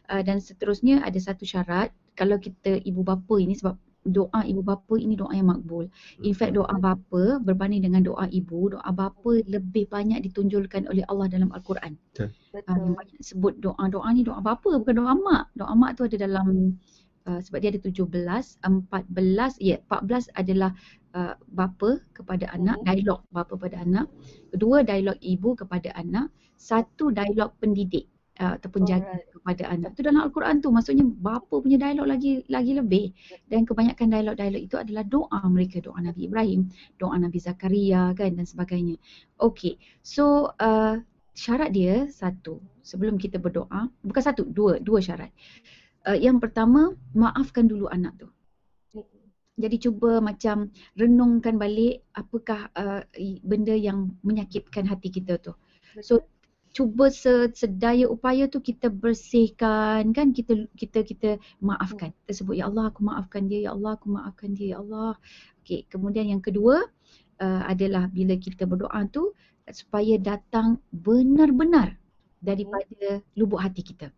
S3: Uh, dan seterusnya ada satu syarat kalau kita ibu bapa ini sebab doa ibu bapa ini doa yang makbul. In fact doa bapa berbanding dengan doa ibu, doa bapa lebih banyak ditunjulkan oleh Allah dalam Al-Quran. Betul. Uh, yang banyak sebut doa-doa ni doa bapa bukan doa mak. Doa mak tu ada dalam uh, sebab dia ada 17, 14, ya yeah, 14 adalah uh, bapa kepada anak, uh dialog bapa kepada anak. Kedua dialog ibu kepada anak, satu dialog pendidik uh, ataupun jaga Alright. kepada anak. Itu dalam Al-Quran tu maksudnya bapa punya dialog lagi lagi lebih dan kebanyakan dialog-dialog itu adalah doa mereka, doa Nabi Ibrahim, doa Nabi Zakaria kan dan sebagainya. Okey. So uh, syarat dia satu sebelum kita berdoa, bukan satu, dua, dua syarat uh, yang pertama maafkan dulu anak tu. Jadi cuba macam renungkan balik apakah uh, benda yang menyakitkan hati kita tu. So cuba sedaya upaya tu kita bersihkan kan kita kita kita maafkan. Kita sebut ya Allah aku maafkan dia, ya Allah aku maafkan dia, ya Allah. Okey, kemudian yang kedua uh, adalah bila kita berdoa tu supaya datang benar-benar daripada lubuk hati kita.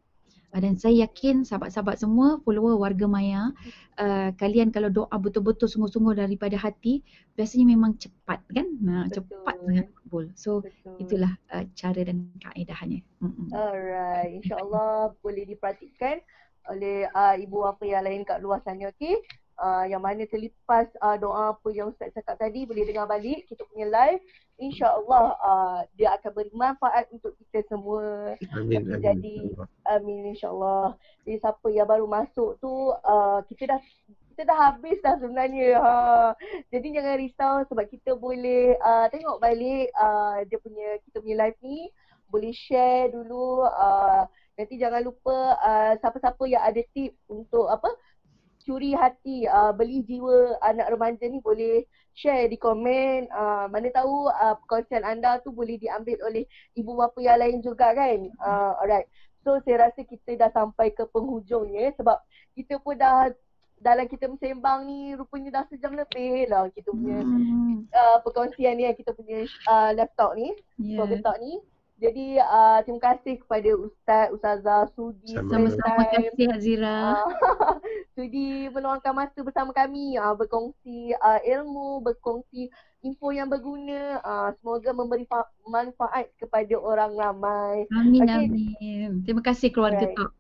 S3: Uh, dan saya yakin sahabat-sahabat semua follower warga Maya uh, kalian kalau doa betul-betul sungguh-sungguh daripada hati biasanya memang cepat kan? Nah cepat sangat kabul. So Betul. itulah uh, cara dan kaedahnya
S2: mm alright. Insyaallah boleh diperhatikan oleh uh, ibu apa yang lain kat luar sana okey uh, yang mana selepas uh, doa apa yang Ustaz cakap tadi boleh dengar balik kita punya live. Insyaallah uh, dia akan bermanfaat untuk kita semua. Amin amin jadi amin insyaallah. Jadi siapa yang baru masuk tu uh, kita dah kita dah habis dah sebenarnya. Ha. jadi jangan risau sebab kita boleh uh, tengok balik uh, dia punya kita punya live ni. Boleh share dulu uh, nanti jangan lupa uh, siapa-siapa yang ada tip untuk apa curi hati uh, beli jiwa anak remaja ni boleh share di komen uh, mana tahu uh, perkongsian anda tu boleh diambil oleh ibu bapa yang lain juga kan uh, alright so saya rasa kita dah sampai ke penghujungnya sebab kita pun dah dalam kita bersembang ni rupanya dah sejam lebih lah kita punya hmm. uh, perkongsian ni kita punya uh, laptop ni yeah. laptop ni jadi uh, terima kasih kepada Ustaz, Ustazah Sudi.
S3: Sama-sama kasih Azira.
S2: Uh, sudi meluangkan masa bersama kami uh, berkongsi uh, ilmu, berkongsi info yang berguna. Uh, semoga memberi manfaat kepada orang ramai.
S3: Amin, okay. amin. Terima kasih keluarga right. Talk.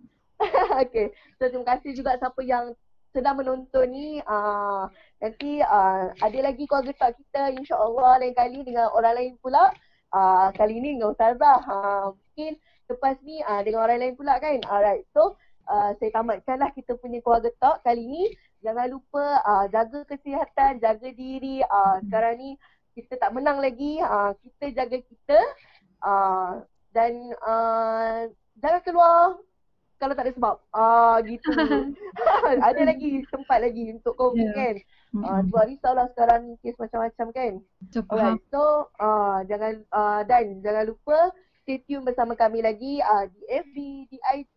S2: okay. So terima kasih juga siapa yang sedang menonton ni. Uh, nanti uh, ada lagi keluarga Talk kita insyaAllah lain kali dengan orang lain pula uh, kali ni dengan Ustazah. Uh, mungkin lepas ni uh, dengan orang lain pula kan. Alright, so uh, saya tamatkanlah kita punya keluarga talk kali ni. Jangan lupa uh, jaga kesihatan, jaga diri. Uh, sekarang ni kita tak menang lagi. Uh, kita jaga kita. Uh, dan uh, jangan keluar kalau tak ada sebab. Ah uh, gitu. ada lagi tempat lagi untuk COVID yeah. kan. Uh, sebab risaulah sekarang kes macam-macam kan. Alright, so uh, jangan uh, dan jangan lupa stay tune bersama kami lagi uh, di FB, di IG,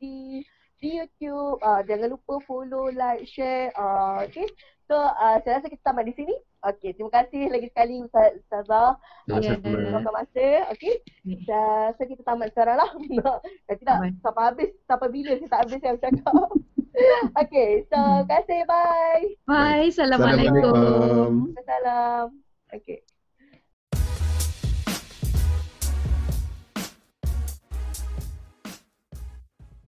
S2: di YouTube. Uh, jangan lupa follow, like, share. Uh, okay. So uh, saya rasa kita tamat di sini. Okey, terima kasih lagi sekali Ustaz Ustazah. Terima masa. Okey. Dan so kita tamat sekarang lah. Nanti tak sampai habis, sampai bila saya tak habis yang cakap. Okey, so terima kasih. Bye.
S3: Bye. Assalamualaikum.
S4: Assalamualaikum.
S2: Salam. Okey.